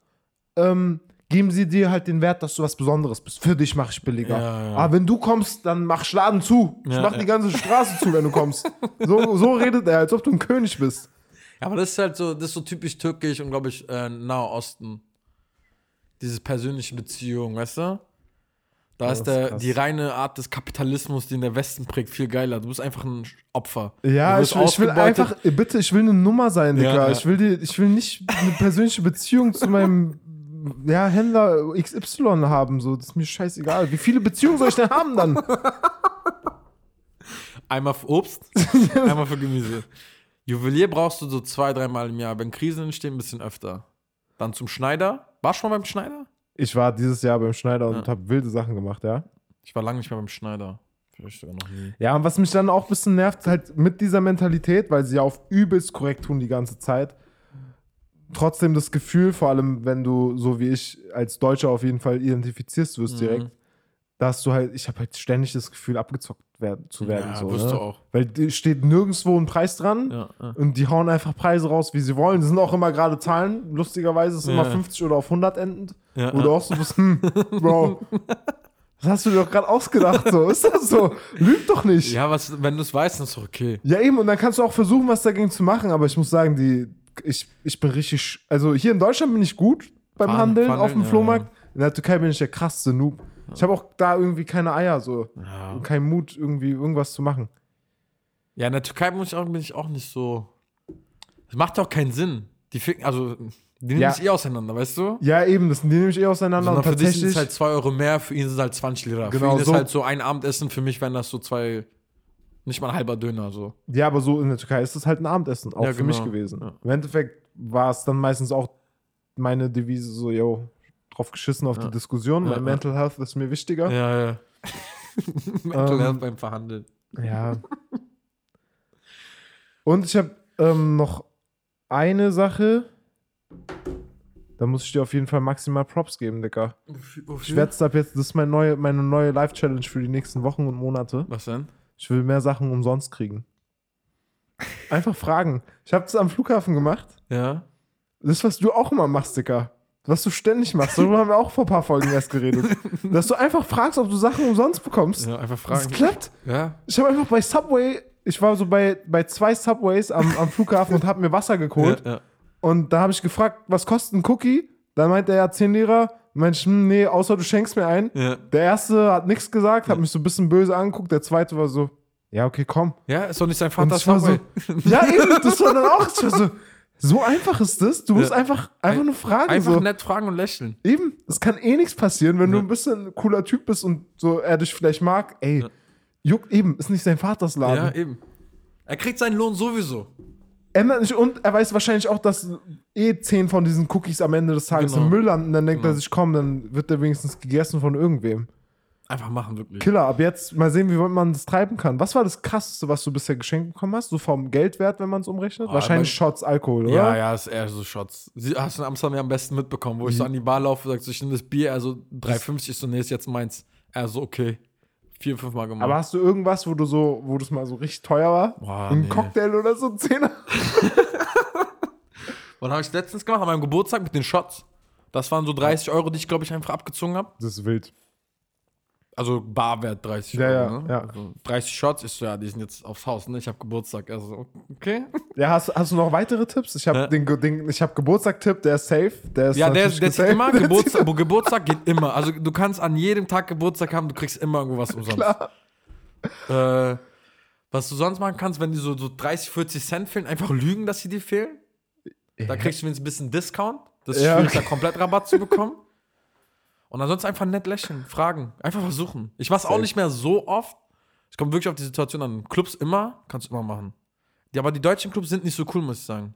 Speaker 4: ähm, geben sie dir halt den Wert, dass du was Besonderes bist. Für dich mache ich billiger.
Speaker 3: Ja, ja.
Speaker 4: Aber wenn du kommst, dann mach Laden zu. Ich
Speaker 3: Ja,
Speaker 4: mach
Speaker 3: ja.
Speaker 4: die ganze Straße zu, wenn du kommst. So, so redet er, als ob du ein König bist.
Speaker 3: Ja, aber das ist halt so, das ist so typisch türkisch und glaube ich, äh, Nahe Osten. Diese persönliche Beziehung, weißt du? Da ist
Speaker 4: das ist
Speaker 3: der,
Speaker 4: krass.
Speaker 3: die reine Art des Kapitalismus, die in der Westen prägt, viel geiler. Du bist einfach ein Opfer.
Speaker 4: Ja, ich will, ich will einfach, bitte, ich will eine Nummer sein, Digga.
Speaker 3: Ja, ja.
Speaker 4: Ich, will die, ich will nicht eine persönliche Beziehung zu meinem ja, Händler XY haben. So, das ist mir scheißegal. Wie viele Beziehungen soll ich denn haben dann?
Speaker 3: Einmal für Obst, einmal für Gemüse. Juwelier brauchst du so zwei, dreimal im Jahr. Wenn Krisen entstehen, ein bisschen öfter. Dann zum Schneider. Warst du schon mal beim Schneider?
Speaker 4: Ich war dieses Jahr beim Schneider und
Speaker 3: Ja.
Speaker 4: habe wilde Sachen gemacht, ja.
Speaker 3: Ich war lange nicht mehr beim Schneider. Vielleicht sogar noch nie.
Speaker 4: Ja, und was mich dann auch ein bisschen nervt, halt mit dieser Mentalität, weil sie ja auf übelst korrekt tun die ganze Zeit. Trotzdem das Gefühl, vor allem wenn du, so wie ich, als Deutscher auf jeden Fall identifizierst wirst
Speaker 3: Mhm.
Speaker 4: direkt, dass du halt, ich habe halt ständig das Gefühl, abgezockt werden, zu werden.
Speaker 3: Ja,
Speaker 4: so,
Speaker 3: wirst
Speaker 4: ne?
Speaker 3: du auch.
Speaker 4: Weil steht nirgendwo ein Preis dran
Speaker 3: Ja, ja.
Speaker 4: und die hauen einfach Preise raus, wie sie wollen. Das sind auch immer gerade Zahlen, lustigerweise ist es immer 50 oder auf 100 endend.
Speaker 3: Ja,
Speaker 4: Wo du auch so bist, hm, Bro, das hast du dir doch gerade ausgedacht, so. Ist das so? Lüg doch nicht.
Speaker 3: ja, was, wenn du es weißt, dann ist doch okay.
Speaker 4: Ja, eben, und dann kannst du auch versuchen, was dagegen zu machen, aber ich muss sagen, die, ich, ich bin richtig, also hier in Deutschland bin ich gut beim
Speaker 3: Verhandeln,
Speaker 4: Handeln auf dem Flohmarkt. In der Türkei bin ich der krasseste Noob. Ich habe auch da irgendwie keine Eier, so.
Speaker 3: Ja.
Speaker 4: Und keinen Mut, irgendwie irgendwas zu machen.
Speaker 3: Ja, in der Türkei muss ich auch, bin ich auch nicht so. Das macht doch keinen Sinn. Die ficken, also, die nehmen
Speaker 4: Ja.
Speaker 3: sich eh auseinander, weißt du?
Speaker 4: Ja, eben, das, die nehme ich eh auseinander
Speaker 3: Sondern
Speaker 4: und
Speaker 3: für dich sind es halt 2 Euro mehr, für ihn sind es halt 20 Lira. für
Speaker 4: Genau,
Speaker 3: ihn ist
Speaker 4: so.
Speaker 3: halt so ein Abendessen, für mich wären das so zwei, nicht mal ein halber Döner, so.
Speaker 4: ja, aber so in der Türkei ist das halt ein Abendessen, auch
Speaker 3: Ja,
Speaker 4: für mich
Speaker 3: genau.
Speaker 4: gewesen.
Speaker 3: Ja.
Speaker 4: Im Endeffekt war es dann meistens auch meine Devise, so, yo, drauf geschissen auf
Speaker 3: Ja.
Speaker 4: die Diskussion, mein
Speaker 3: ja.
Speaker 4: Mental Health ist mir wichtiger.
Speaker 3: Ja, ja. Mental
Speaker 4: Ähm,
Speaker 3: Health beim Verhandeln.
Speaker 4: Ja. Und ich habe ähm, noch eine Sache. Da muss ich dir auf jeden Fall maximal Props geben, Dicker. Ich werde es ab jetzt, das ist meine neue, meine neue Live-Challenge für die nächsten Wochen und Monate.
Speaker 3: Was denn?
Speaker 4: Ich will mehr Sachen umsonst kriegen. Einfach fragen. Ich habe das am Flughafen gemacht.
Speaker 3: Ja.
Speaker 4: Das, was du auch immer machst, Dicker. Was du ständig machst. Darüber haben wir auch vor ein paar Folgen erst geredet. Dass du einfach fragst, ob du Sachen umsonst bekommst.
Speaker 3: Ja, einfach
Speaker 4: Das
Speaker 3: fragen.
Speaker 4: klappt.
Speaker 3: Ja.
Speaker 4: Ich habe einfach bei Subway, ich war so bei, bei zwei Subways am, am Flughafen und habe mir Wasser geholt.
Speaker 3: Ja, ja.
Speaker 4: Und da habe ich gefragt, was kostet ein Cookie? Dann meinte er ja 10 Lira. Meinte ich, hm, nee, außer du schenkst mir ein.
Speaker 3: Ja.
Speaker 4: Der erste hat nichts gesagt, hat mich so ein bisschen böse angeguckt. Der zweite war so, ja, okay, komm.
Speaker 3: ja, ist doch nicht sein
Speaker 4: Und
Speaker 3: Vater
Speaker 4: ich war so, ja, eben, das war dann auch. Ich war so, so einfach ist das. Du musst
Speaker 3: Ja.
Speaker 4: einfach, einfach
Speaker 3: Ein-
Speaker 4: nur fragen.
Speaker 3: Einfach
Speaker 4: so.
Speaker 3: nett fragen und lächeln.
Speaker 4: Eben, es kann eh nichts passieren, wenn du
Speaker 3: Ja.
Speaker 4: ein bisschen ein cooler Typ bist und so er dich vielleicht mag. Ey,
Speaker 3: Ja.
Speaker 4: juckt eben, ist nicht sein Vaters Laden.
Speaker 3: Ja, eben. Er kriegt seinen Lohn sowieso.
Speaker 4: ändert nicht und er weiß wahrscheinlich auch, dass eh zehn von diesen Cookies am Ende des Tages
Speaker 3: Genau.
Speaker 4: im Müll landen. Dann denkt
Speaker 3: Genau.
Speaker 4: er sich, komm, dann wird der wenigstens gegessen von irgendwem.
Speaker 3: Einfach machen, wirklich.
Speaker 4: Killer, ab jetzt mal sehen, wie weit man das treiben kann. Was war das krasseste, was du bisher geschenkt bekommen hast? So vom Geldwert, wenn man es umrechnet?
Speaker 3: Ah,
Speaker 4: Wahrscheinlich
Speaker 3: mein-
Speaker 4: Shots Alkohol, oder?
Speaker 3: Ja, ja, ist eher so Shots. Hast du in Amsterdam ja am besten mitbekommen, wo ich so an die Bar laufe, sagst du, ich nehme das Bier, also 3,50, ich so, nee, ist jetzt meins. Er so, okay. vier, fünf Mal gemacht.
Speaker 4: Aber hast du irgendwas, wo du so, wo das mal so richtig teuer war?
Speaker 3: Boah,
Speaker 4: Ein
Speaker 3: nee.
Speaker 4: Cocktail oder so, Zehner?
Speaker 3: Und habe ich letztens gemacht, an meinem Geburtstag mit den Shots. Das waren so 30 Euro, die ich, glaube ich, einfach abgezogen habe.
Speaker 4: Das ist wild.
Speaker 3: Also Barwert 30
Speaker 4: Ja,
Speaker 3: Euro.
Speaker 4: ja,
Speaker 3: ne?
Speaker 4: ja.
Speaker 3: Also 30 Shots ist so, ja, die sind jetzt aufs Haus, ne? Ich habe Geburtstag. Also, okay.
Speaker 4: Ja, hast, hast du noch weitere Tipps? Ich habe
Speaker 3: Ja.
Speaker 4: den, den, ich hab Geburtstag-Tipp, der ist safe. Der ist
Speaker 3: Ja, der, der zieht immer.
Speaker 4: Der
Speaker 3: Geburtstag, aber Geburtstag geht immer. Also du kannst an jedem Tag Geburtstag haben, du kriegst immer irgendwo was umsonst.
Speaker 4: Klar.
Speaker 3: Äh, was du sonst machen kannst, wenn die so, so 30, 40 Cent fehlen, einfach lügen, dass sie dir fehlen. Da kriegst du wenigstens ein bisschen Discount. Das ist
Speaker 4: Ja,
Speaker 3: schwierig,
Speaker 4: okay.
Speaker 3: da komplett Rabatt zu bekommen. Und ansonsten einfach nett lächeln, fragen, einfach versuchen. Ich mach's auch nicht mehr so oft. Es kommt wirklich auf die Situation an. Clubs immer, kannst du immer machen. Ja, aber die deutschen Clubs sind nicht so cool, muss ich sagen.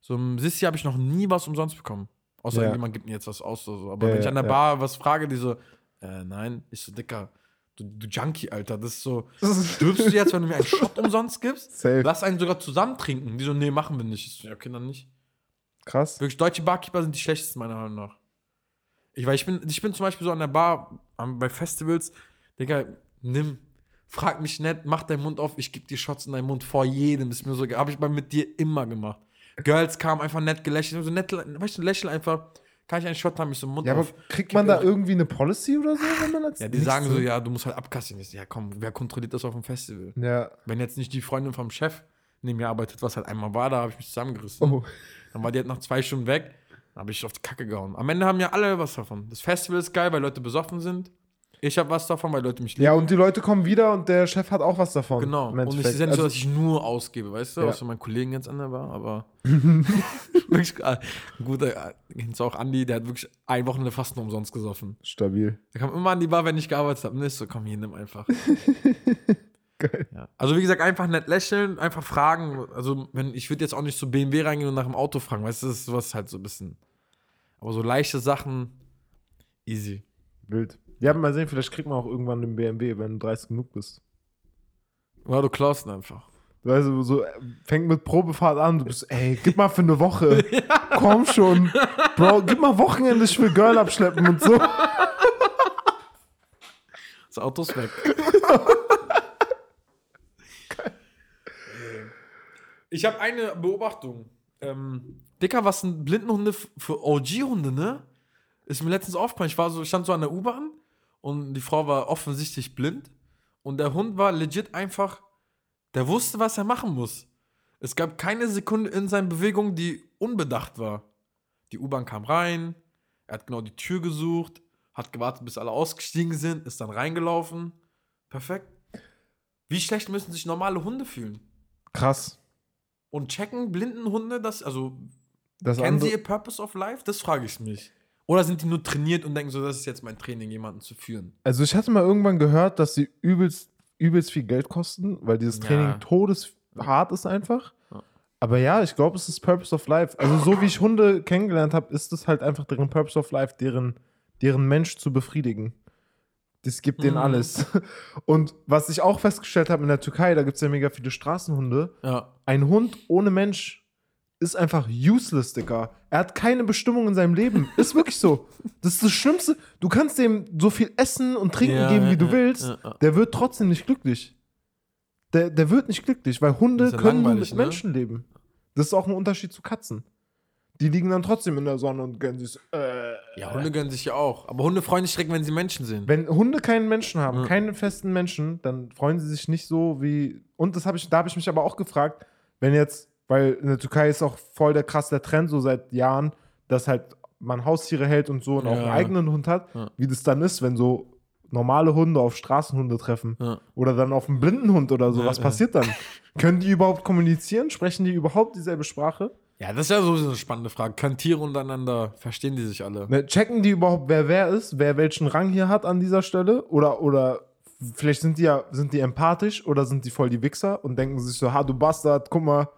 Speaker 3: So im Sissi habe ich noch nie was umsonst bekommen. Außer
Speaker 4: Ja.
Speaker 3: irgendjemand gibt mir jetzt was aus oder so. Aber
Speaker 4: Ja,
Speaker 3: wenn ich an der
Speaker 4: ja.
Speaker 3: Bar was frage, die so, äh, nein, ich so, Dicker, du, du Junkie, Alter, das ist so, stirbst du jetzt, wenn du mir einen Shot umsonst gibst?
Speaker 4: Safe.
Speaker 3: Lass einen sogar zusammen trinken. Die so, nee, machen wir nicht. Ich so, ja, okay, dann nicht.
Speaker 4: Krass.
Speaker 3: Wirklich, deutsche Barkeeper sind die schlechtesten, meiner Meinung nach. Ich, weil ich bin, ich bin zum Beispiel so an der Bar, am, bei Festivals, Digga, nimm, frag mich nett, mach deinen Mund auf, ich geb dir Shots in deinen Mund vor jedem. Ist mir so, habe ich mal mit dir immer gemacht. Girls kamen einfach nett gelächelt, so nett, weißt du, lächeln einfach, kann ich einen Shot haben, ich so Mund
Speaker 4: Ja, aber
Speaker 3: auf.
Speaker 4: kriegt man da irgendwie eine Policy oder so, wenn man das
Speaker 3: Ja, die sagen so, ja, du musst halt abkassieren. Ich so, Ja, komm, wer kontrolliert das auf dem Festival?
Speaker 4: Ja.
Speaker 3: Wenn jetzt nicht die Freundin vom Chef neben mir arbeitet, was halt einmal war, da habe ich mich zusammengerissen.
Speaker 4: Oh.
Speaker 3: Dann war die halt nach zwei Stunden weg. Habe ich auf die Kacke gehauen. Am Ende haben ja alle was davon. Das Festival ist geil, weil Leute besoffen sind. Ich habe was davon, weil Leute mich lieben.
Speaker 4: Ja, und die Leute kommen wieder und der Chef hat auch was davon.
Speaker 3: genau. Und es ist ja nicht so,
Speaker 4: Also-
Speaker 3: dass ich nur ausgebe, weißt du?
Speaker 4: Ja.
Speaker 3: Außer meinen Kollegen jetzt an der Bar, aber. wirklich, äh, ein guter, äh, auch Andi, der hat wirklich ein Wochenende fast nur umsonst gesoffen.
Speaker 4: Stabil.
Speaker 3: Der kam immer an die Bar, wenn ich gearbeitet habe. Nicht so, komm hier, nimm einfach.
Speaker 4: Geil.
Speaker 3: Ja. Also wie gesagt, einfach nett lächeln, einfach fragen. Also wenn ich würde jetzt auch nicht zu BMW reingehen und nach dem Auto fragen, weißt du, das ist sowas halt so ein bisschen. Aber so leichte Sachen, easy.
Speaker 4: Wild. Ja, mal sehen, vielleicht kriegt man auch irgendwann den BMW, wenn du 30 genug bist.
Speaker 3: Oder du klaust ihn einfach.
Speaker 4: Weißt du, so äh, fängt mit Probefahrt an, du bist, ey, gib mal für eine Woche. Komm schon. Bro, gib mal Wochenende, ich will Girl abschleppen und so.
Speaker 3: Das Auto ist weg. ich habe eine Beobachtung. Ähm, Dicker, was sind Blindenhunde für OG-Hunde, ne? Ist mir letztens aufgefallen. Ich war so, stand so an der U-Bahn und die Frau war offensichtlich blind und der Hund war legit einfach, der wusste, was er machen muss. Es gab keine Sekunde in seinen Bewegungen, die unbedacht war. Die U-Bahn kam rein, er hat genau die Tür gesucht, hat gewartet, bis alle ausgestiegen sind, ist dann reingelaufen. Perfekt. Wie schlecht müssen sich normale Hunde fühlen?
Speaker 4: Krass.
Speaker 3: Und checken blinden Hunde das? Also,
Speaker 4: Das
Speaker 3: kennen sie ihr Purpose of Life? Das frage ich mich. Oder sind die nur trainiert und denken so, das ist jetzt mein Training, jemanden zu führen?
Speaker 4: also ich hatte mal irgendwann gehört, dass sie übelst, übelst viel Geld kosten, weil dieses
Speaker 3: Ja.
Speaker 4: Training todeshart ist einfach.
Speaker 3: Ja.
Speaker 4: Aber ja, ich glaube, es ist Purpose of Life. Also so wie ich Hunde kennengelernt habe, ist es halt einfach deren Purpose of Life, deren, deren Mensch zu befriedigen. Das gibt denen
Speaker 3: Mhm.
Speaker 4: alles. Und was ich auch festgestellt habe in der Türkei, da gibt es ja mega viele Straßenhunde.
Speaker 3: Ja.
Speaker 4: Ein Hund ohne Mensch ist einfach useless, Digga. Er hat keine Bestimmung in seinem Leben. Ist wirklich so. Das ist das Schlimmste. Du kannst dem so viel Essen und Trinken
Speaker 3: Ja,
Speaker 4: geben, wie
Speaker 3: ja,
Speaker 4: du willst. Der wird trotzdem nicht glücklich. Der, der wird nicht glücklich, weil Hunde können mit
Speaker 3: ne?
Speaker 4: Menschen leben. Das ist auch ein Unterschied zu Katzen. Die liegen dann trotzdem in der Sonne und gönnen sich. Äh,
Speaker 3: Ja, Hunde gönnen sich ja auch. Aber Hunde freuen sich direkt, wenn sie Menschen sehen.
Speaker 4: wenn Hunde keinen Menschen haben,
Speaker 3: Ja.
Speaker 4: keine festen Menschen, dann freuen sie sich nicht so wie. Und das habe ich, da habe ich mich aber auch gefragt, wenn jetzt, weil in der Türkei ist auch voll der krass der Trend so seit Jahren, dass halt man Haustiere hält und so und auch
Speaker 3: Ja.
Speaker 4: einen eigenen Hund hat,
Speaker 3: Ja.
Speaker 4: wie das dann ist, wenn so normale Hunde auf Straßenhunde treffen
Speaker 3: Ja.
Speaker 4: oder dann auf einen blinden Hund oder so. Was passiert dann? Können die überhaupt kommunizieren? Sprechen die überhaupt dieselbe Sprache?
Speaker 3: Ja, das ist ja sowieso eine spannende Frage. Können Tiere untereinander, verstehen die sich alle?
Speaker 4: Ne, checken die überhaupt, wer wer ist, wer welchen Rang hier hat an dieser Stelle? Oder, oder vielleicht sind die ja, sind die empathisch oder sind die voll die Wichser und denken sich so, ha, du Bastard, guck mal.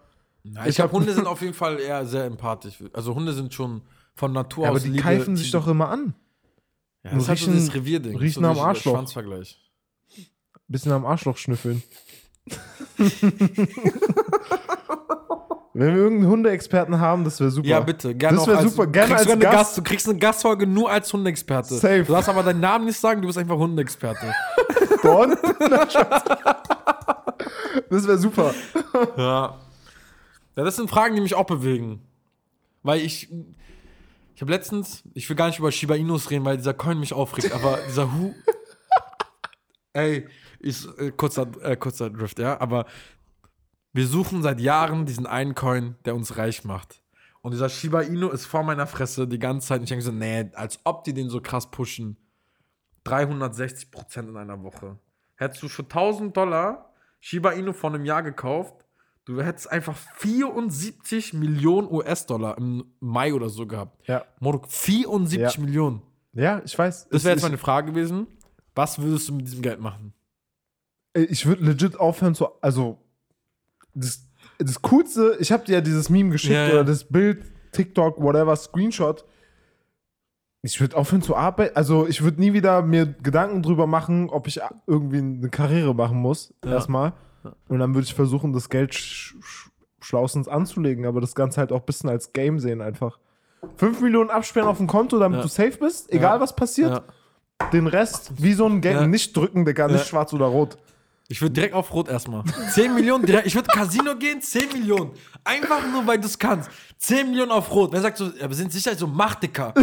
Speaker 3: Ja,
Speaker 4: Ich
Speaker 3: ich glaube, Hunde sind auf jeden Fall eher sehr empathisch. Also Hunde sind schon von Natur
Speaker 4: Ja, aber
Speaker 3: aus
Speaker 4: die
Speaker 3: liebe
Speaker 4: keifen sich doch immer an.
Speaker 3: Ja, das ist halt so
Speaker 4: riechen-
Speaker 3: Revierding.
Speaker 4: riechen
Speaker 3: so
Speaker 4: am Arschloch.
Speaker 3: Schwanzvergleich.
Speaker 4: Bisschen am Arschloch schnüffeln. Wenn wir irgendeinen Hundeexperten haben, das wäre super.
Speaker 3: Ja, bitte. Gerne
Speaker 4: Das wäre super. Gerne als
Speaker 3: eine
Speaker 4: Gast.
Speaker 3: Du kriegst eine Gastfolge nur als Hundeexperte.
Speaker 4: Safe.
Speaker 3: Du darfst aber deinen Namen nicht sagen, du bist einfach Hundeexperte.
Speaker 4: Born? das wäre super.
Speaker 3: Ja. Ja, das sind Fragen, die mich auch bewegen. Weil ich. Ich habe letztens, ich will gar nicht über Shiba Inus reden, weil dieser Coin mich aufregt, aber dieser Hu. Ey, ich, äh, kurzer, äh, kurzer Drift, ja, aber wir suchen seit Jahren diesen einen Coin, der uns reich macht. Und dieser Shiba Inu ist vor meiner Fresse die ganze Zeit. Und ich denke so, nee, als ob die den so krass pushen. 360 Prozent in einer Woche. Hättest du für 1000 Dollar Shiba Inu vor einem Jahr gekauft, du hättest einfach 74 Millionen US-Dollar im Mai oder so gehabt.
Speaker 4: Ja.
Speaker 3: Moruk, 74
Speaker 4: Ja.
Speaker 3: Millionen.
Speaker 4: Ja, ich weiß.
Speaker 3: Das wäre jetzt meine Frage gewesen. Was würdest du mit diesem Geld machen?
Speaker 4: ich würde legit aufhören zu. Also, das, das Coolste, ich habe dir ja dieses Meme geschickt
Speaker 3: Ja, ja.
Speaker 4: oder das Bild, TikTok, whatever, Screenshot. Ich würde aufhören zu arbeiten. Also, ich würde nie wieder mir Gedanken drüber machen, ob ich irgendwie eine Karriere machen muss.
Speaker 3: Ja.
Speaker 4: Erstmal. Und dann würde ich versuchen, das Geld sch sch schlaustens anzulegen, aber das Ganze halt auch ein bisschen als Game sehen einfach. 5 Millionen absperren auf dem Konto, damit du safe bist, egal was passiert. Den Rest, wie so ein Game, nicht drücken, Digga, nicht schwarz oder rot.
Speaker 3: Ich würde direkt auf Rot erstmal. 10 Millionen direkt. Ich würde Casino gehen, 10 Millionen. Einfach nur, weil du es kannst. 10 Millionen auf Rot. Wer sagt so, ja, wir sind sicher so Machdicker.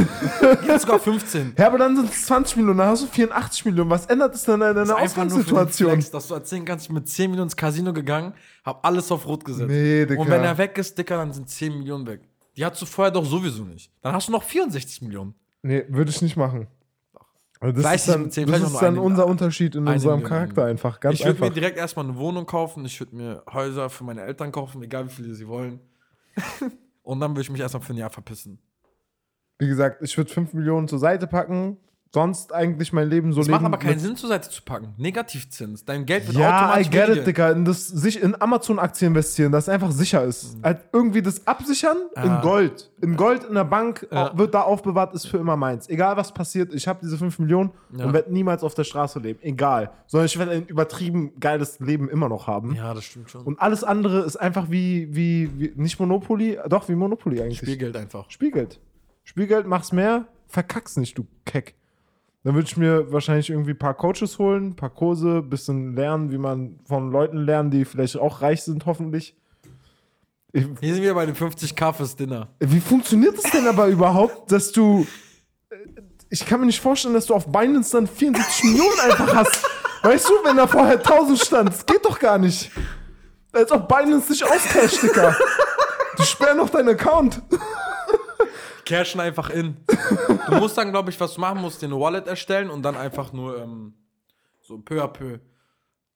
Speaker 3: Geht sogar 15.
Speaker 4: Ja, aber dann sind es 20 Millionen, dann hast du 84 Millionen. Was ändert es denn an deiner Ausgangssituation?
Speaker 3: Flex, dass du erzählen kannst, ich bin mit 10 Millionen ins Casino gegangen, hab alles auf Rot gesetzt.
Speaker 4: Nee, Digga.
Speaker 3: Und wenn er weg ist, Dicker, dann sind 10 Millionen weg. Die hast du vorher doch sowieso nicht. Dann hast du noch 64 Millionen.
Speaker 4: Nee, würde ich nicht machen. Also Das ist dann,
Speaker 3: mit 10,
Speaker 4: das ist dann unser Unterschied in unserem. Charakter einfach. Ganz
Speaker 3: ich würde mir direkt erstmal eine Wohnung kaufen, ich würde mir Häuser für meine Eltern kaufen, egal wie viele sie wollen. Und dann würde ich mich erstmal für ein Jahr verpissen.
Speaker 4: Wie gesagt, ich würde 5 Millionen zur Seite packen, sonst eigentlich mein Leben so
Speaker 3: Das
Speaker 4: leben.
Speaker 3: macht aber keinen Sinn, zur Seite zu packen. Negativzins. Dein Geld wird
Speaker 4: Ja, I
Speaker 3: automatisch
Speaker 4: get
Speaker 3: weniger.
Speaker 4: it, Digga. In, das, sich in Amazon-Aktien investieren, das einfach sicher ist. Halt irgendwie das absichern
Speaker 3: Ah.
Speaker 4: in Gold. In Gold in der Bank
Speaker 3: Ja.
Speaker 4: au- wird da aufbewahrt, ist für immer meins. Egal was passiert, ich habe diese 5 Millionen
Speaker 3: Ja.
Speaker 4: und werde niemals auf der Straße leben. Egal. Sondern ich werde ein übertrieben geiles Leben immer noch haben.
Speaker 3: Ja, das stimmt schon.
Speaker 4: Und alles andere ist einfach wie, wie, wie, nicht Monopoly, doch wie Monopoly eigentlich.
Speaker 3: Spielgeld einfach.
Speaker 4: Spielgeld. Spielgeld, mach's mehr, verkack's nicht, du Keck. Dann würde ich mir wahrscheinlich irgendwie ein paar Coaches holen, ein paar Kurse, bisschen lernen, wie man von Leuten lernen, die vielleicht auch reich sind, hoffentlich. Ich,
Speaker 3: Hier sind wir bei den 50k fürs Dinner.
Speaker 4: wie funktioniert das denn aber überhaupt, dass du. Ich kann mir nicht vorstellen, dass du auf Binance dann 74 Millionen einfach hast. Weißt du, wenn da vorher 1000 stand, das geht doch gar nicht. Als ob Binance dich auscasht, Dicker. Die sperren noch deinen Account.
Speaker 3: Cashen einfach in. Du musst dann, glaube ich, was du machen musst, dir eine Wallet erstellen und dann einfach nur ähm, so peu à peu.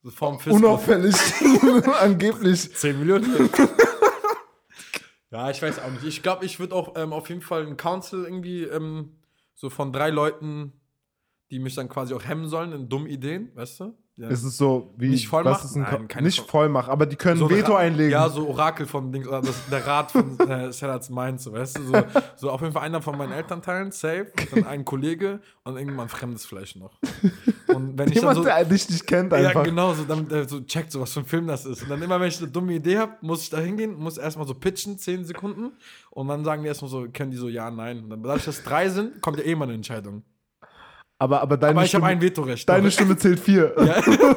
Speaker 3: So vom Fiskus.
Speaker 4: Unauffällig. Angeblich.
Speaker 3: 10 Millionen. ja, ich weiß auch nicht. Ich glaube, ich würde auch ähm, auf jeden Fall ein Council irgendwie ähm, so von drei Leuten, die mich dann quasi auch hemmen sollen in dummen Ideen, weißt du? Ja.
Speaker 4: Es ist so, wie.
Speaker 3: Nicht Vollmacht?
Speaker 4: was ist ein
Speaker 3: Nein,
Speaker 4: nicht
Speaker 3: Voll-
Speaker 4: Vollmacht, aber die können
Speaker 3: So
Speaker 4: Veto
Speaker 3: Ra-
Speaker 4: einlegen.
Speaker 3: Ja, so Orakel von Dings, oder das, der Rat von äh, Shellats Mainz, so, weißt du? So, so auf jeden Fall einer von meinen Elternteilen, safe, dann ein Kollege und irgendwann fremdes vielleicht noch. Und wenn ich dann
Speaker 4: Jemand,
Speaker 3: so,
Speaker 4: der dich nicht kennt,
Speaker 3: ja,
Speaker 4: einfach.
Speaker 3: genau, so, damit er so checkt, so was für ein Film das ist. Und dann immer, wenn ich eine dumme Idee habe, muss ich da hingehen, muss erstmal so pitchen, 10 Sekunden. Und dann sagen die erstmal so, können die so ja, nein. Und dann, dadurch, dass drei sind, kommt ja eh mal eine Entscheidung.
Speaker 4: Aber, aber deine,
Speaker 3: Aber ich habe
Speaker 4: Stimme,
Speaker 3: ein Vetorecht.
Speaker 4: deine. Stimme zählt vier.
Speaker 3: Ja.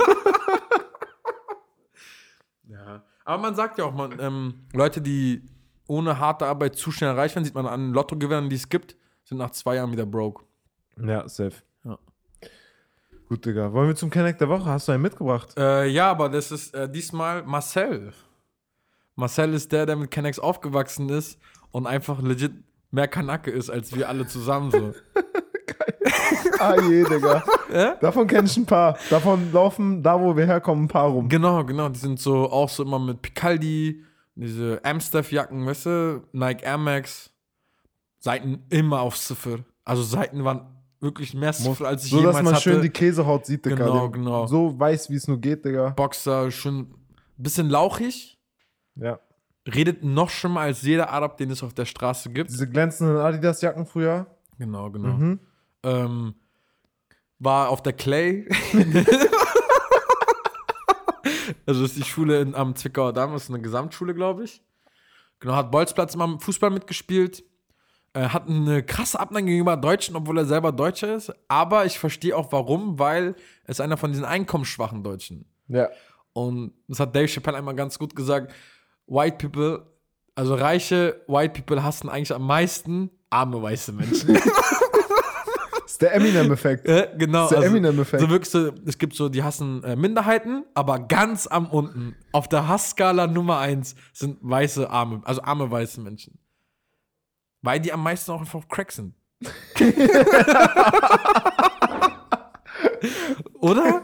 Speaker 3: ja. Aber man sagt ja auch, man, ähm, Leute, die ohne harte Arbeit zu schnell reich werden, sieht man an Lottogewinnern, die es gibt, sind nach zwei Jahren wieder broke.
Speaker 4: Ja, safe.
Speaker 3: Ja.
Speaker 4: Gut, Digga. Wollen wir zum Kenneck der Woche? Hast du einen mitgebracht?
Speaker 3: Äh, ja, aber das ist äh, diesmal Marcel. Marcel ist der, der mit Kennex aufgewachsen ist und einfach legit mehr Kanake ist als wir alle zusammen so.
Speaker 4: Ah je, Digga.
Speaker 3: Ja?
Speaker 4: Davon kenne ich ein paar. Davon laufen, da wo wir herkommen, ein paar rum.
Speaker 3: Genau, genau. Die sind so auch so immer mit Picaldi, diese Amstaff-Jacken, weißt du, Nike Air Max, Seiten immer auf Ziffer. Also Seiten waren wirklich mehr Ziffer, als ich
Speaker 4: so, dass
Speaker 3: jemals
Speaker 4: man
Speaker 3: hatte.
Speaker 4: schön die Käsehaut sieht, Digga.
Speaker 3: Genau,
Speaker 4: Den-
Speaker 3: genau.
Speaker 4: So weiß, wie es nur geht, Digga.
Speaker 3: Boxer, schon bisschen lauchig,
Speaker 4: Ja.
Speaker 3: redet noch schlimmer als jeder Arab, den es auf der Straße gibt.
Speaker 4: Diese glänzenden Adidas-Jacken früher.
Speaker 3: Genau, genau.
Speaker 4: Mhm.
Speaker 3: Ähm, war auf der Clay. also ist die Schule in, am Zwickauer Damm, ist eine Gesamtschule, glaube ich. Genau, hat Bolzplatz immer Fußball mitgespielt. Äh, hat eine krasse Abneigung gegenüber Deutschen, obwohl er selber Deutscher ist. Aber ich verstehe auch warum, weil er ist einer von diesen einkommensschwachen Deutschen.
Speaker 4: Ja.
Speaker 3: Und das hat Dave Chappelle einmal ganz gut gesagt. White people, also reiche White people hassen eigentlich am meisten arme weiße Menschen.
Speaker 4: Ist der Eminem-Effekt.
Speaker 3: Äh, genau.
Speaker 4: Das ist der Eminem-Effekt.
Speaker 3: So wirklich so, es gibt so, die hassen äh, Minderheiten, aber ganz am unten, auf der Hassskala Nummer eins sind weiße arme, also arme weiße Menschen. Weil die am meisten auch einfach auf Crack sind. oder?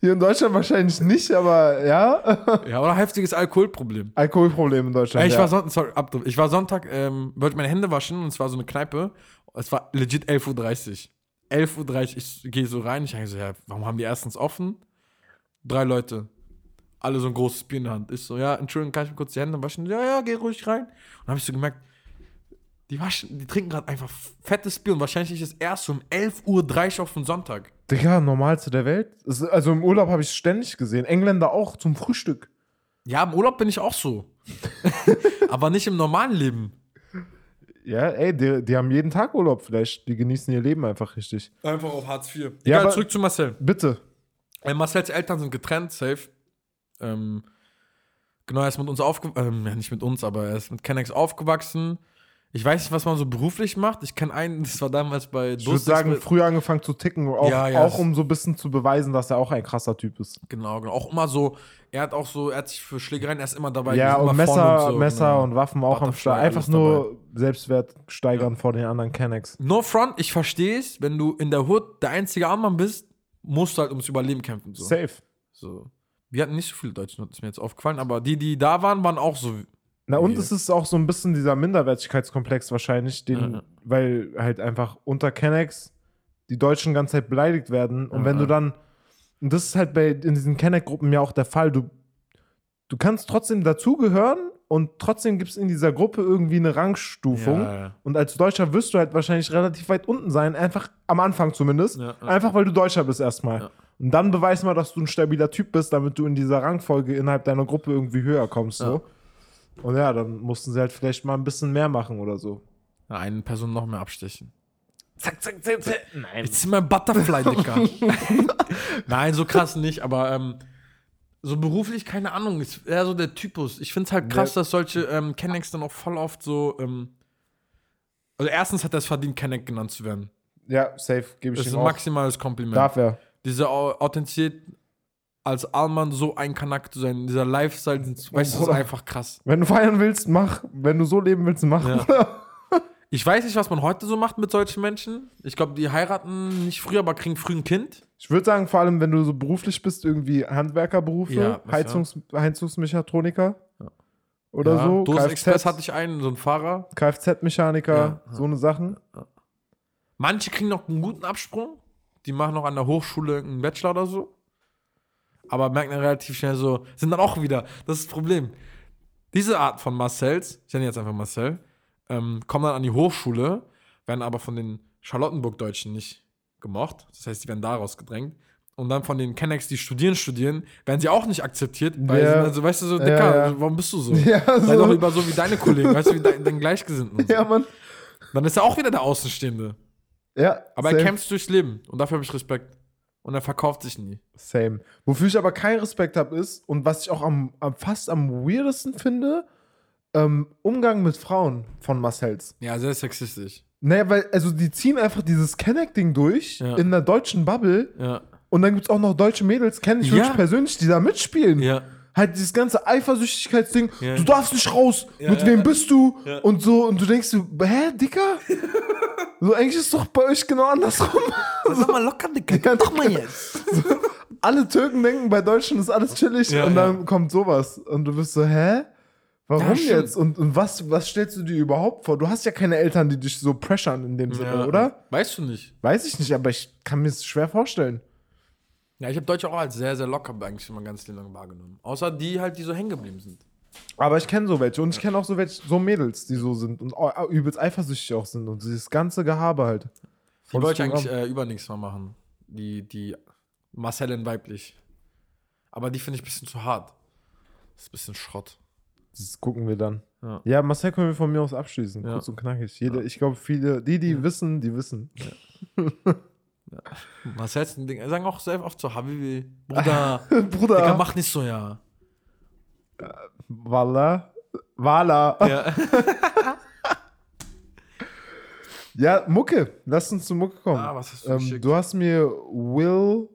Speaker 4: Hier in Deutschland wahrscheinlich nicht, aber ja.
Speaker 3: Ja, oder heftiges Alkoholproblem.
Speaker 4: Alkoholproblem in Deutschland.
Speaker 3: Ich,
Speaker 4: ja.
Speaker 3: war Sonntag, sorry, ich war Sonntag, ähm, wollte meine Hände waschen und es war so eine Kneipe. Es war legit 11.30 Uhr. 11.30 Uhr, ich gehe so rein, ich denke so, ja, warum haben die erstens offen? Drei Leute. Alle so ein großes Bier in der Hand. Ich so, ja, Entschuldigung, kann ich mir kurz die Hände waschen? Ja, ja, geh ruhig rein. Und dann habe ich so gemerkt, die, waschen, die trinken gerade einfach fettes Bier und wahrscheinlich ist es erst um 11.30 Uhr auf den Sonntag.
Speaker 4: Digga, normalste der Welt. Also im Urlaub habe ich es ständig gesehen. Engländer auch zum Frühstück.
Speaker 3: Ja, im Urlaub bin ich auch so. Aber nicht im normalen Leben.
Speaker 4: Ja, ey, die, die haben jeden Tag Urlaub vielleicht. Die genießen ihr Leben einfach richtig.
Speaker 3: Einfach auf Hartz IV.
Speaker 4: Ja,
Speaker 3: Egal,
Speaker 4: aber-
Speaker 3: zurück zu Marcel.
Speaker 4: Bitte.
Speaker 3: Äh, Marcells Eltern sind getrennt, safe. Ähm, genau, er ist mit uns aufgewachsen, ähm, ja, nicht mit uns, aber er ist mit Kennex aufgewachsen. Ich weiß nicht, was man so beruflich macht. Ich kenne einen, das war damals bei
Speaker 4: Ich würde sagen, früher angefangen zu ticken, auch,
Speaker 3: Ja, ja,
Speaker 4: auch um so ein bisschen zu beweisen, dass er auch ein krasser Typ ist.
Speaker 3: Genau, genau. Auch immer so, er hat auch so, er hat sich für Schlägereien, er ist immer dabei.
Speaker 4: ja, und Messer,
Speaker 3: so,
Speaker 4: Messer
Speaker 3: genau.
Speaker 4: und Waffen auch am Start. Einfach nur Selbstwert steigern vor den anderen Kennex.
Speaker 3: No front, ich verstehe es, wenn du in der Hood der einzige Armmann bist, musst du halt ums Überleben kämpfen. So.
Speaker 4: Safe.
Speaker 3: so. Wir hatten nicht so viele Deutsche, ist mir jetzt aufgefallen, aber die, die da waren, waren auch so.
Speaker 4: Na, und es ist auch so ein bisschen dieser Minderwertigkeitskomplex wahrscheinlich, den,
Speaker 3: Ja.
Speaker 4: weil halt einfach unter Kennex die Deutschen ganze Zeit beleidigt werden. Und
Speaker 3: Ja,
Speaker 4: wenn du dann, und das ist halt bei in diesen Kenneck-Gruppen ja auch der Fall, du, du kannst trotzdem dazugehören und trotzdem gibt es in dieser Gruppe irgendwie eine Rangstufung.
Speaker 3: Ja.
Speaker 4: Und als Deutscher wirst du halt wahrscheinlich relativ weit unten sein, einfach am Anfang zumindest. Einfach weil du Deutscher bist erstmal. Und dann beweis mal, dass du ein stabiler Typ bist, damit du in dieser Rangfolge innerhalb deiner Gruppe irgendwie höher kommst. So. Und ja, dann mussten sie halt vielleicht mal ein bisschen mehr machen oder so.
Speaker 3: Ja, eine Person noch mehr abstechen.
Speaker 4: Zack, zack, zack, zack. Nein.
Speaker 3: Jetzt sind wir Butterfly, Dicker. Nein, so krass nicht, aber ähm, so beruflich, keine Ahnung, ist eher so der Typus. Ich finde es halt krass, dass solche ähm, Kennex dann auch voll oft so. Ähm, also, erstens hat er es verdient, Kenneck genannt zu werden.
Speaker 4: Ja, safe, gebe
Speaker 3: Das
Speaker 4: ich
Speaker 3: ist
Speaker 4: ihm
Speaker 3: ein
Speaker 4: auch.
Speaker 3: maximales Kompliment.
Speaker 4: Darf er.
Speaker 3: Diese Au- Authentizität als Allmann so ein Kanak zu sein, dieser Lifestyle, weißt du, das ist einfach krass.
Speaker 4: Wenn du feiern willst, mach. Wenn du so leben willst, mach.
Speaker 3: Ja. Ich weiß nicht, was man heute so macht mit solchen Menschen. Ich glaube, die heiraten nicht früh, aber kriegen früh ein Kind.
Speaker 4: Ich würde sagen, vor allem, wenn du so beruflich bist, irgendwie Handwerkerberufe,
Speaker 3: Ja,
Speaker 4: Heizungs Heizungsmechatroniker oder
Speaker 3: ja,
Speaker 4: so,
Speaker 3: Dosen Express hatte ich einen, so einen Fahrer.
Speaker 4: Kfz-Mechaniker,
Speaker 3: Ja.
Speaker 4: so eine Sachen.
Speaker 3: Manche kriegen noch einen guten Absprung. Die machen noch an der Hochschule einen Bachelor oder so. Aber merken dann relativ schnell so, sind dann auch wieder, das ist das Problem. Diese Art von Marcells, ich nenne jetzt einfach Marcel, ähm, kommen dann an die Hochschule, werden aber von den Charlottenburg-Deutschen nicht gemocht. Das heißt, die werden daraus gedrängt. Und dann von den Kennex, die studieren, studieren, werden sie auch nicht akzeptiert. Weil
Speaker 4: Ja.
Speaker 3: sie dann so, weißt du, so,
Speaker 4: Ja,
Speaker 3: Dicker,
Speaker 4: ja.
Speaker 3: warum bist du so?
Speaker 4: Ja,
Speaker 3: Sei
Speaker 4: so.
Speaker 3: doch lieber so wie deine Kollegen, weißt du, wie dein, dein Gleichgesinnten. So.
Speaker 4: Ja, Mann.
Speaker 3: Dann ist er auch wieder der Außenstehende.
Speaker 4: Ja,
Speaker 3: Aber
Speaker 4: same.
Speaker 3: er kämpft durchs Leben und dafür habe ich Respekt. Und er verkauft sich nie.
Speaker 4: Same. Wofür ich aber keinen Respekt habe, ist, und was ich auch am, am fast am weirdesten finde, ähm, Umgang mit Frauen von Marcells.
Speaker 3: Ja, sehr sexistisch.
Speaker 4: Naja, weil, also die ziehen einfach dieses Kenneck-Ding durch
Speaker 3: Ja.
Speaker 4: in der deutschen Bubble
Speaker 3: Ja.
Speaker 4: und dann gibt es auch noch deutsche Mädels, kenne ich
Speaker 3: Ja.
Speaker 4: wirklich persönlich, die da mitspielen.
Speaker 3: Ja.
Speaker 4: Halt dieses ganze Eifersüchtigkeitsding,
Speaker 3: Ja.
Speaker 4: du darfst nicht raus,
Speaker 3: Ja,
Speaker 4: mit
Speaker 3: ja,
Speaker 4: wem
Speaker 3: ja.
Speaker 4: bist du?
Speaker 3: Ja.
Speaker 4: Und so, und du denkst du, hä, Dicker? so, eigentlich ist doch bei euch genau andersrum.
Speaker 3: Sag mal locker, Dicker.
Speaker 4: Ja,
Speaker 3: Doch mal jetzt.
Speaker 4: Alle Türken denken, bei Deutschen ist alles chillig
Speaker 3: Ja,
Speaker 4: und dann
Speaker 3: ja.
Speaker 4: kommt sowas. Und du bist so, hä? Warum
Speaker 3: Ja,
Speaker 4: jetzt? Und, und was, was stellst du dir überhaupt vor? Du hast ja keine Eltern, die dich so pressern in dem Sinne, oder?
Speaker 3: Weißt du nicht.
Speaker 4: Weiß ich nicht, aber ich kann mir es schwer vorstellen.
Speaker 3: Ja, ich habe Deutsche auch als sehr, sehr locker eigentlich ganzes Leben lang wahrgenommen. Außer die halt, die so hängen geblieben sind.
Speaker 4: Aber ich kenne so welche und ich kenne auch so welche, so Mädels, die so sind und übelst eifersüchtig auch sind und dieses ganze Gehabe halt.
Speaker 3: Die wollte ich eigentlich äh, über nichts mal machen. Die, die Marcellin weiblich. Aber die finde ich ein bisschen zu hart. Das ist ein bisschen Schrott.
Speaker 4: Das gucken wir dann.
Speaker 3: Ja.
Speaker 4: Ja, Marcel können wir von mir aus abschließen.
Speaker 3: Ja.
Speaker 4: Kurz und knackig. Jeder, Ich glaube, viele, die, die wissen, die wissen.
Speaker 3: Was heißt ein Ding? Sagen auch sehr oft so, Habibi, Bruder, Digga,
Speaker 4: Bruder,
Speaker 3: mach nicht so, ja.
Speaker 4: Walla. Walla.
Speaker 3: ja.
Speaker 4: Ja, Mucke. Lass uns zu Mucke kommen.
Speaker 3: Ah, was hast du
Speaker 4: ähm, du hast mir Will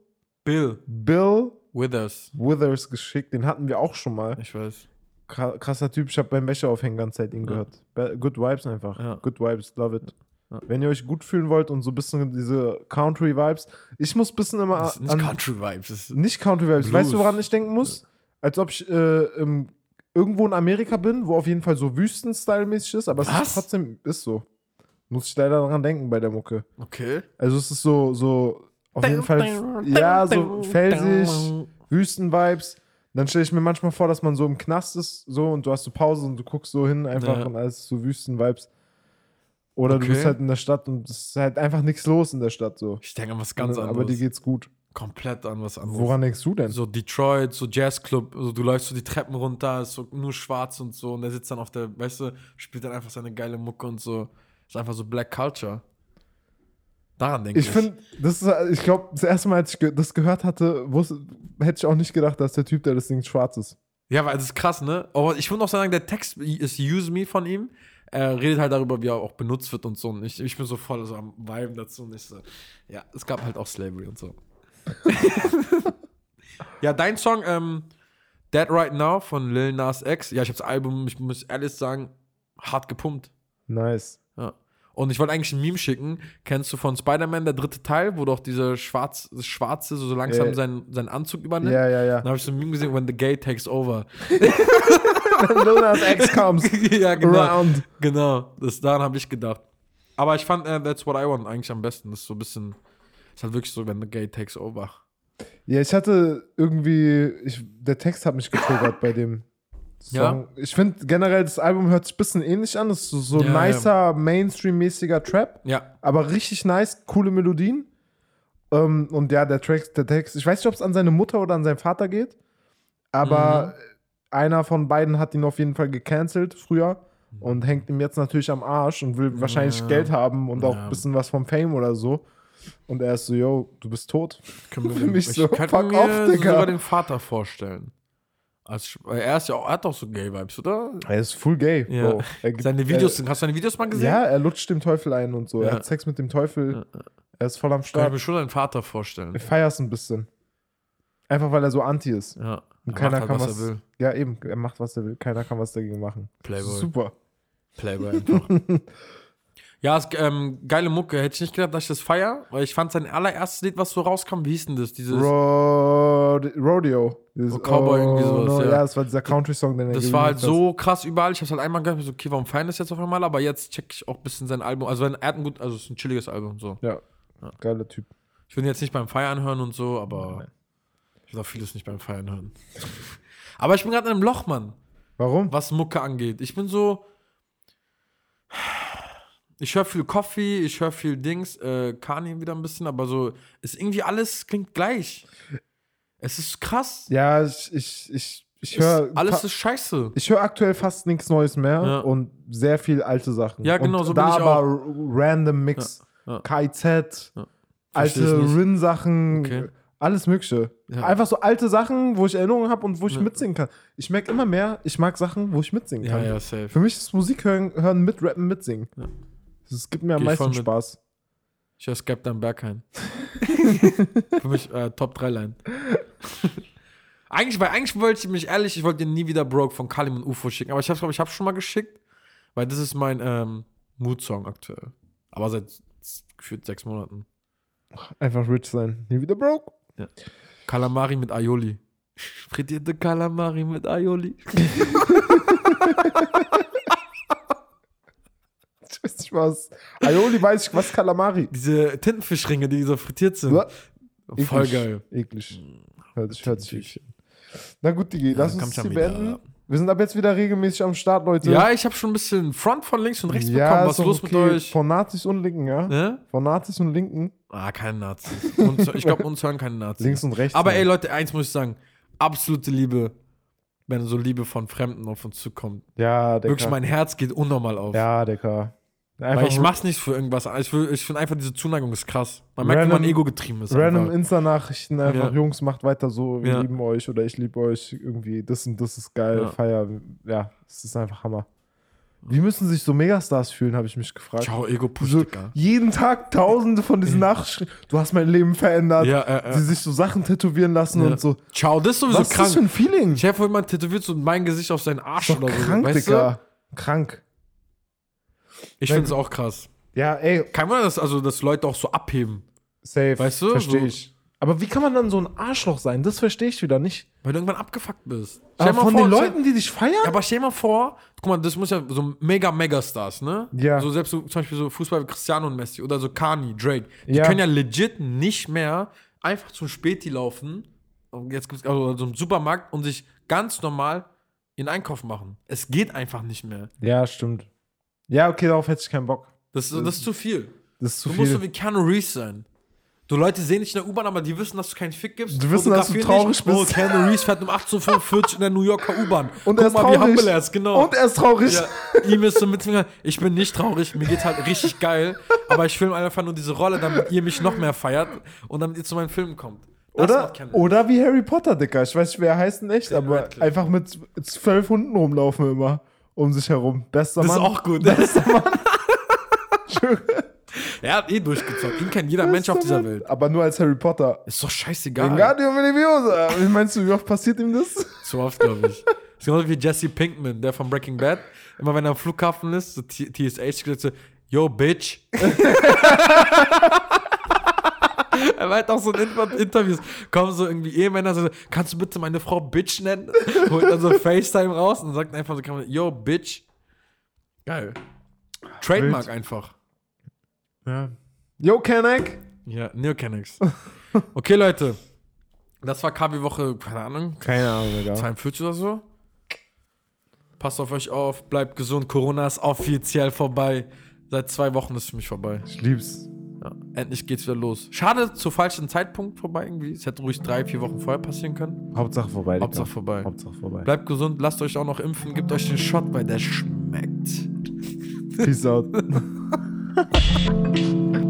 Speaker 3: Bill
Speaker 4: Bill
Speaker 3: Withers.
Speaker 4: Withers geschickt. Den hatten wir auch schon mal.
Speaker 3: Ich weiß.
Speaker 4: Kra- Krasser Typ. Ich habe beim Wäscheaufhängen ganze Zeit ihn
Speaker 3: Ja.
Speaker 4: gehört. Good Vibes einfach.
Speaker 3: Ja.
Speaker 4: Good Vibes. Love it. Wenn ihr euch gut fühlen wollt und so ein bisschen diese Country-Vibes. Ich muss ein bisschen immer
Speaker 3: Das nicht
Speaker 4: an,
Speaker 3: Country Vibes. Das ist
Speaker 4: Nicht Country Vibes.
Speaker 3: Blues.
Speaker 4: Weißt du, woran ich denken muss? Als ob ich äh, im, irgendwo in Amerika bin, wo auf jeden Fall so Wüsten-Style-mäßig ist, aber es
Speaker 3: Was?
Speaker 4: ist trotzdem ist so. Muss ich leider daran denken bei der Mucke.
Speaker 3: okay.
Speaker 4: Also es ist so, so auf jeden Fall, ja, so felsig, Wüsten-Vibes. Dann stelle ich mir manchmal vor, dass man so im Knast ist, so und du hast so Pause und du guckst so hin einfach
Speaker 3: Ja.
Speaker 4: und alles so Wüsten-Vibes. Oder du
Speaker 3: Okay.
Speaker 4: bist halt in der Stadt und es ist halt einfach nichts los in der Stadt so.
Speaker 3: Ich denke an was ganz anderes.
Speaker 4: aber dir geht's gut.
Speaker 3: Komplett an was anderes.
Speaker 4: Woran denkst du denn?
Speaker 3: So Detroit, so Jazzclub, so du läufst so die Treppen runter, ist so nur schwarz und so und der sitzt dann auf der, weißt du, spielt dann einfach seine geile Mucke und so. Ist einfach so Black Culture. Daran denke ich.
Speaker 4: Ich finde, das ist, ich glaube, das erste Mal, als ich das gehört hatte, wusste, hätte ich auch nicht gedacht, dass der Typ, der das Ding schwarz ist.
Speaker 3: Ja, weil das ist krass, ne? Aber ich würde auch sagen, der Text ist Use Me von ihm. Er redet halt darüber, wie er auch benutzt wird und so. Und ich, ich bin so voll so am Viben dazu und ich so, ja, es gab halt auch Slavery und so. ja, dein Song, ähm, Dead Right Now von Lil Nas X. Ja, ich habe das Album, ich muss ehrlich sagen, hart gepumpt.
Speaker 4: Nice.
Speaker 3: Ja. Und ich wollte eigentlich ein Meme schicken. Kennst du von Spider-Man, der dritte Teil, wo doch dieser Schwarz, Schwarze so, so langsam
Speaker 4: Äh.
Speaker 3: seinen, seinen Anzug übernimmt?
Speaker 4: Ja, ja, ja.
Speaker 3: Dann habe ich so ein Meme gesehen, when the gay takes over.
Speaker 4: Lil Nas X comes
Speaker 3: ja, genau.
Speaker 4: around.
Speaker 3: Genau, das, daran habe ich gedacht. Aber ich fand äh, That's What I Want eigentlich am besten. Das ist so ein bisschen, ist halt wirklich so, wenn the gay takes over.
Speaker 4: Ja, ich hatte irgendwie, ich, der Text hat mich getriggert bei dem Song. Ich finde generell, das Album hört sich ein bisschen ähnlich an. Das ist so, so
Speaker 3: Ja, ja.
Speaker 4: nicer, Mainstream-mäßiger Trap,
Speaker 3: Ja,
Speaker 4: aber richtig nice, coole Melodien. Ähm, und ja, der, Track, der Text, ich weiß nicht, ob es an seine Mutter oder an seinen Vater geht, aber
Speaker 3: Mhm.
Speaker 4: Einer von beiden hat ihn auf jeden Fall gecancelt früher und hängt ihm jetzt natürlich am Arsch und will wahrscheinlich
Speaker 3: Ja.
Speaker 4: Geld haben und auch
Speaker 3: Ja.
Speaker 4: ein bisschen was vom Fame oder so. Und er ist so, yo, du bist tot.
Speaker 3: können wir
Speaker 4: Für mich
Speaker 3: ich
Speaker 4: so,
Speaker 3: könnte
Speaker 4: fuck
Speaker 3: mir
Speaker 4: off, Digga.
Speaker 3: sogar den Vater vorstellen. Als, weil er ist ja auch, er hat doch so Gay-Vibes, oder?
Speaker 4: Er ist full gay,
Speaker 3: Ja.
Speaker 4: Bro. Er gibt-
Speaker 3: Seine Videos, hast du seine Videos mal
Speaker 4: Er,
Speaker 3: gesehen?
Speaker 4: ja, er lutscht dem Teufel ein und so. Er hat Sex mit dem Teufel. Er ist voll am
Speaker 3: Kann ich mir
Speaker 4: Start.
Speaker 3: schon deinen Vater vorstellen.
Speaker 4: Ich feier's ein bisschen. Einfach weil er so anti ist.
Speaker 3: Ja.
Speaker 4: Und
Speaker 3: Er
Speaker 4: keiner
Speaker 3: macht
Speaker 4: kann
Speaker 3: halt,
Speaker 4: was.
Speaker 3: er will.
Speaker 4: Ja, eben. Er macht, was er will. Keiner kann was dagegen machen.
Speaker 3: Playboy.
Speaker 4: Super.
Speaker 3: Playboy einfach. ja, ist, ähm, geile Mucke. Hätte ich nicht gedacht, dass ich das feier, weil ich fand sein allererstes Lied, was so rauskam, wie hieß denn das? Dieses,
Speaker 4: Rod Rodeo. Dieses,
Speaker 3: Oh, Cowboy irgendwie sowas, ja.
Speaker 4: ja. das war dieser Country-Song, den er
Speaker 3: das war halt so krass überall. Ich hab's halt einmal gehört, so, okay, warum feiern das jetzt auf einmal? Aber jetzt check ich auch ein bisschen sein Album. Also, wenn- er hat ein gut, also, es ist ein chilliges Album, so.
Speaker 4: hat. Ja. Geiler Typ.
Speaker 3: Ich will ihn jetzt nicht beim Feiern hören und so, aber ich will auch vieles nicht beim Feiern hören. aber ich bin gerade in einem Loch, Mann.
Speaker 4: Warum?
Speaker 3: was Mucke angeht. Ich bin so. Ich höre viel Coffee, ich höre viel Dings, äh, Kanye wieder ein bisschen, aber so ist irgendwie alles klingt gleich. Es ist krass.
Speaker 4: Ja, ich, ich, ich, ich höre.
Speaker 3: alles ist scheiße.
Speaker 4: Ich höre aktuell fast nichts Neues mehr
Speaker 3: Ja.
Speaker 4: und sehr viel alte Sachen.
Speaker 3: Ja, genau,
Speaker 4: und
Speaker 3: so
Speaker 4: da
Speaker 3: bin ich
Speaker 4: aber
Speaker 3: auch.
Speaker 4: random Mix.
Speaker 3: Ja, ja. Versteh
Speaker 4: alte. Rin-Sachen,
Speaker 3: Okay.
Speaker 4: Alles Mögliche.
Speaker 3: Ja.
Speaker 4: Einfach so alte Sachen, wo ich Erinnerungen habe und wo ich
Speaker 3: Ja.
Speaker 4: mitsingen kann. Ich merke immer mehr, ich mag Sachen, wo ich mitsingen
Speaker 3: Ja,
Speaker 4: kann.
Speaker 3: ja, safe.
Speaker 4: Für mich ist Musik hören, hören mit Rappen, mitsingen.
Speaker 3: Ja.
Speaker 4: Das gibt mir am
Speaker 3: Geh
Speaker 4: meisten. Spaß.
Speaker 3: Ich höre Skepta am Berghain. Für mich äh, Top 3 Line. eigentlich, weil eigentlich wollte ich mich ehrlich, ich wollte dir nie wieder Broke von Kalim und UFO schicken, aber ich habe glaube ich habe schon mal geschickt, weil das ist mein ähm, Mood-Song aktuell. Aber seit gefühlt sechs Monaten.
Speaker 4: Einfach rich sein. Nie wieder broke.
Speaker 3: Kalamari mit Aioli. Frittierte Kalamari mit Aioli.
Speaker 4: Ich weiß nicht was. Aioli weiß ich, was Kalamari.
Speaker 3: Diese Tintenfischringe, die so frittiert sind.
Speaker 4: Uah,
Speaker 3: Voll
Speaker 4: eklig.
Speaker 3: geil.
Speaker 4: Eklig. Hört sich, hört sich eklig. Na gut, Digi, lass
Speaker 3: dann
Speaker 4: uns
Speaker 3: wieder.
Speaker 4: beenden. Wir sind ab jetzt wieder regelmäßig am Start, Leute.
Speaker 3: Ja, ich habe schon ein bisschen Front von links und rechts
Speaker 4: Ja,
Speaker 3: bekommen. Was
Speaker 4: ist
Speaker 3: los mit
Speaker 4: okay.
Speaker 3: euch?
Speaker 4: Von Nazis und Linken, ja?
Speaker 3: Ne?
Speaker 4: Von Nazis und Linken.
Speaker 3: Ah, keine Nazis. Uns, ich glaube, uns hören keine Nazis.
Speaker 4: Links und rechts.
Speaker 3: Aber ey, Leute, eins muss ich sagen. Absolute Liebe. wenn so Liebe von Fremden auf uns zukommt.
Speaker 4: Ja, Digga.
Speaker 3: Wirklich, mein Herz geht unnormal auf.
Speaker 4: Ja, Digga. Einfach
Speaker 3: Weil ich mach's nicht für irgendwas. Ich, ich finde einfach, diese Zuneigung ist krass. Man merkt, wie
Speaker 4: Random-
Speaker 3: man ego getrieben ist.
Speaker 4: Random. Insta-Nachrichten einfach,
Speaker 3: Ja.
Speaker 4: Jungs, macht weiter so, wir
Speaker 3: Ja.
Speaker 4: lieben euch oder ich liebe euch, irgendwie, das und das ist geil,
Speaker 3: Ja.
Speaker 4: Feier, ja, es ist einfach Hammer. Wie müssen sich so Megastars fühlen, habe ich mich gefragt.
Speaker 3: Ciao, Ego-Push,
Speaker 4: so,
Speaker 3: Digga.
Speaker 4: jeden Tag tausende von diesen Nachrichten, du hast mein Leben verändert,
Speaker 3: Ja, äh,
Speaker 4: die
Speaker 3: äh.
Speaker 4: sich so Sachen tätowieren lassen
Speaker 3: Ja.
Speaker 4: und so.
Speaker 3: Ciao, das ist sowieso
Speaker 4: Was ist
Speaker 3: krank.
Speaker 4: das für ein Feeling?
Speaker 3: Chef, jemand tätowiert so mein Gesicht auf seinen Arsch
Speaker 4: Ist
Speaker 3: oder so.
Speaker 4: krank,
Speaker 3: weißt
Speaker 4: Digga. Krank.
Speaker 3: Du? Ich finde es auch krass.
Speaker 4: Ja, ey,
Speaker 3: Kein Wunder, dass, also, dass Leute auch so abheben.
Speaker 4: safe.
Speaker 3: Weißt du,
Speaker 4: Verstehe
Speaker 3: so-
Speaker 4: ich. Aber wie kann man dann so ein Arschloch sein? Das verstehe ich wieder nicht.
Speaker 3: Weil du irgendwann abgefuckt bist.
Speaker 4: Aber von
Speaker 3: vor,
Speaker 4: den Leuten, die dich feiern?
Speaker 3: Ja, aber stell dir mal vor, guck mal, das muss ja so mega Megastars, ne?
Speaker 4: Ja.
Speaker 3: So selbst so, zum Beispiel so Fußball wie Cristiano und Messi oder so Kani, Drake. Die
Speaker 4: Ja.
Speaker 3: können ja legit nicht mehr einfach zum Späti laufen. Jetzt gibt's also so einen Supermarkt und sich ganz normal ihren Einkauf machen. Es geht einfach nicht mehr.
Speaker 4: Ja, stimmt. Ja, okay, darauf hätte ich keinen Bock.
Speaker 3: Das, das ist zu viel.
Speaker 4: Das ist zu
Speaker 3: Du musst
Speaker 4: viel.
Speaker 3: so wie Keanu Reeves sein. Du Leute sehen dich in der U-Bahn, aber die wissen, dass du keinen Fick gibst.
Speaker 4: Die wissen, dass du traurig
Speaker 3: dich. Oh,
Speaker 4: bist.
Speaker 3: Keanu Reeves fährt um 18.45 in der New Yorker U-Bahn.
Speaker 4: Und
Speaker 3: Guck
Speaker 4: er ist
Speaker 3: mal, wie
Speaker 4: traurig.
Speaker 3: humble er ist, genau.
Speaker 4: Und er ist traurig.
Speaker 3: Ja, ihm ist so Mitfinger, ich bin nicht traurig, mir geht's halt richtig geil, aber ich filme einfach nur diese Rolle, damit ihr mich noch mehr feiert und damit ihr zu meinen Filmen kommt. Das
Speaker 4: Oder, oder wie Harry Potter, Dicker. Ich weiß nicht, wer er heißt in echt, aber
Speaker 3: Radcliffe.
Speaker 4: einfach mit zwölf Hunden rumlaufen immer um sich herum. Bester
Speaker 3: das ist
Speaker 4: Mann.
Speaker 3: auch gut.
Speaker 4: Bester Mann.
Speaker 3: er hat eh durchgezockt. Ihn kennt jeder Mensch auf dieser Welt.
Speaker 4: Aber nur als Harry Potter.
Speaker 3: Ist doch scheißegal.
Speaker 4: Wingardium Leviosa. Wie meinst du, wie oft passiert ihm das?
Speaker 3: Zu oft, glaube ich. Das ist genauso wie Jesse Pinkman, der von Breaking Bad. Immer wenn er am Flughafen ist, so TSH so, yo, bitch. er meint auch so in Inter- Interviews, kommen so irgendwie Ehemänner, so, kannst du bitte meine Frau Bitch nennen? Holt dann so FaceTime raus und sagt einfach so, yo, bitch. Geil. Trademark
Speaker 4: Wild.
Speaker 3: einfach.
Speaker 4: Ja. Yo, Kanek.
Speaker 3: Ja, Neocanix. Okay, Leute. Das war KB-Woche, keine Ahnung,
Speaker 4: Keine Ahnung, Digga.
Speaker 3: 42 oder so. Passt auf euch auf, bleibt gesund. Corona ist offiziell vorbei. Seit zwei Wochen ist es für mich vorbei.
Speaker 4: Ich lieb's.
Speaker 3: Ja, endlich geht's wieder los. Schade, zu falschen Zeitpunkt vorbei irgendwie. Es hätte ruhig drei, vier Wochen vorher passieren können.
Speaker 4: Hauptsache vorbei, Digga.
Speaker 3: Hauptsache vorbei.
Speaker 4: Hauptsache vorbei.
Speaker 3: Bleibt gesund, lasst euch auch noch impfen, gebt euch den Shot, weil der schmeckt.
Speaker 4: Peace out. Ha ha.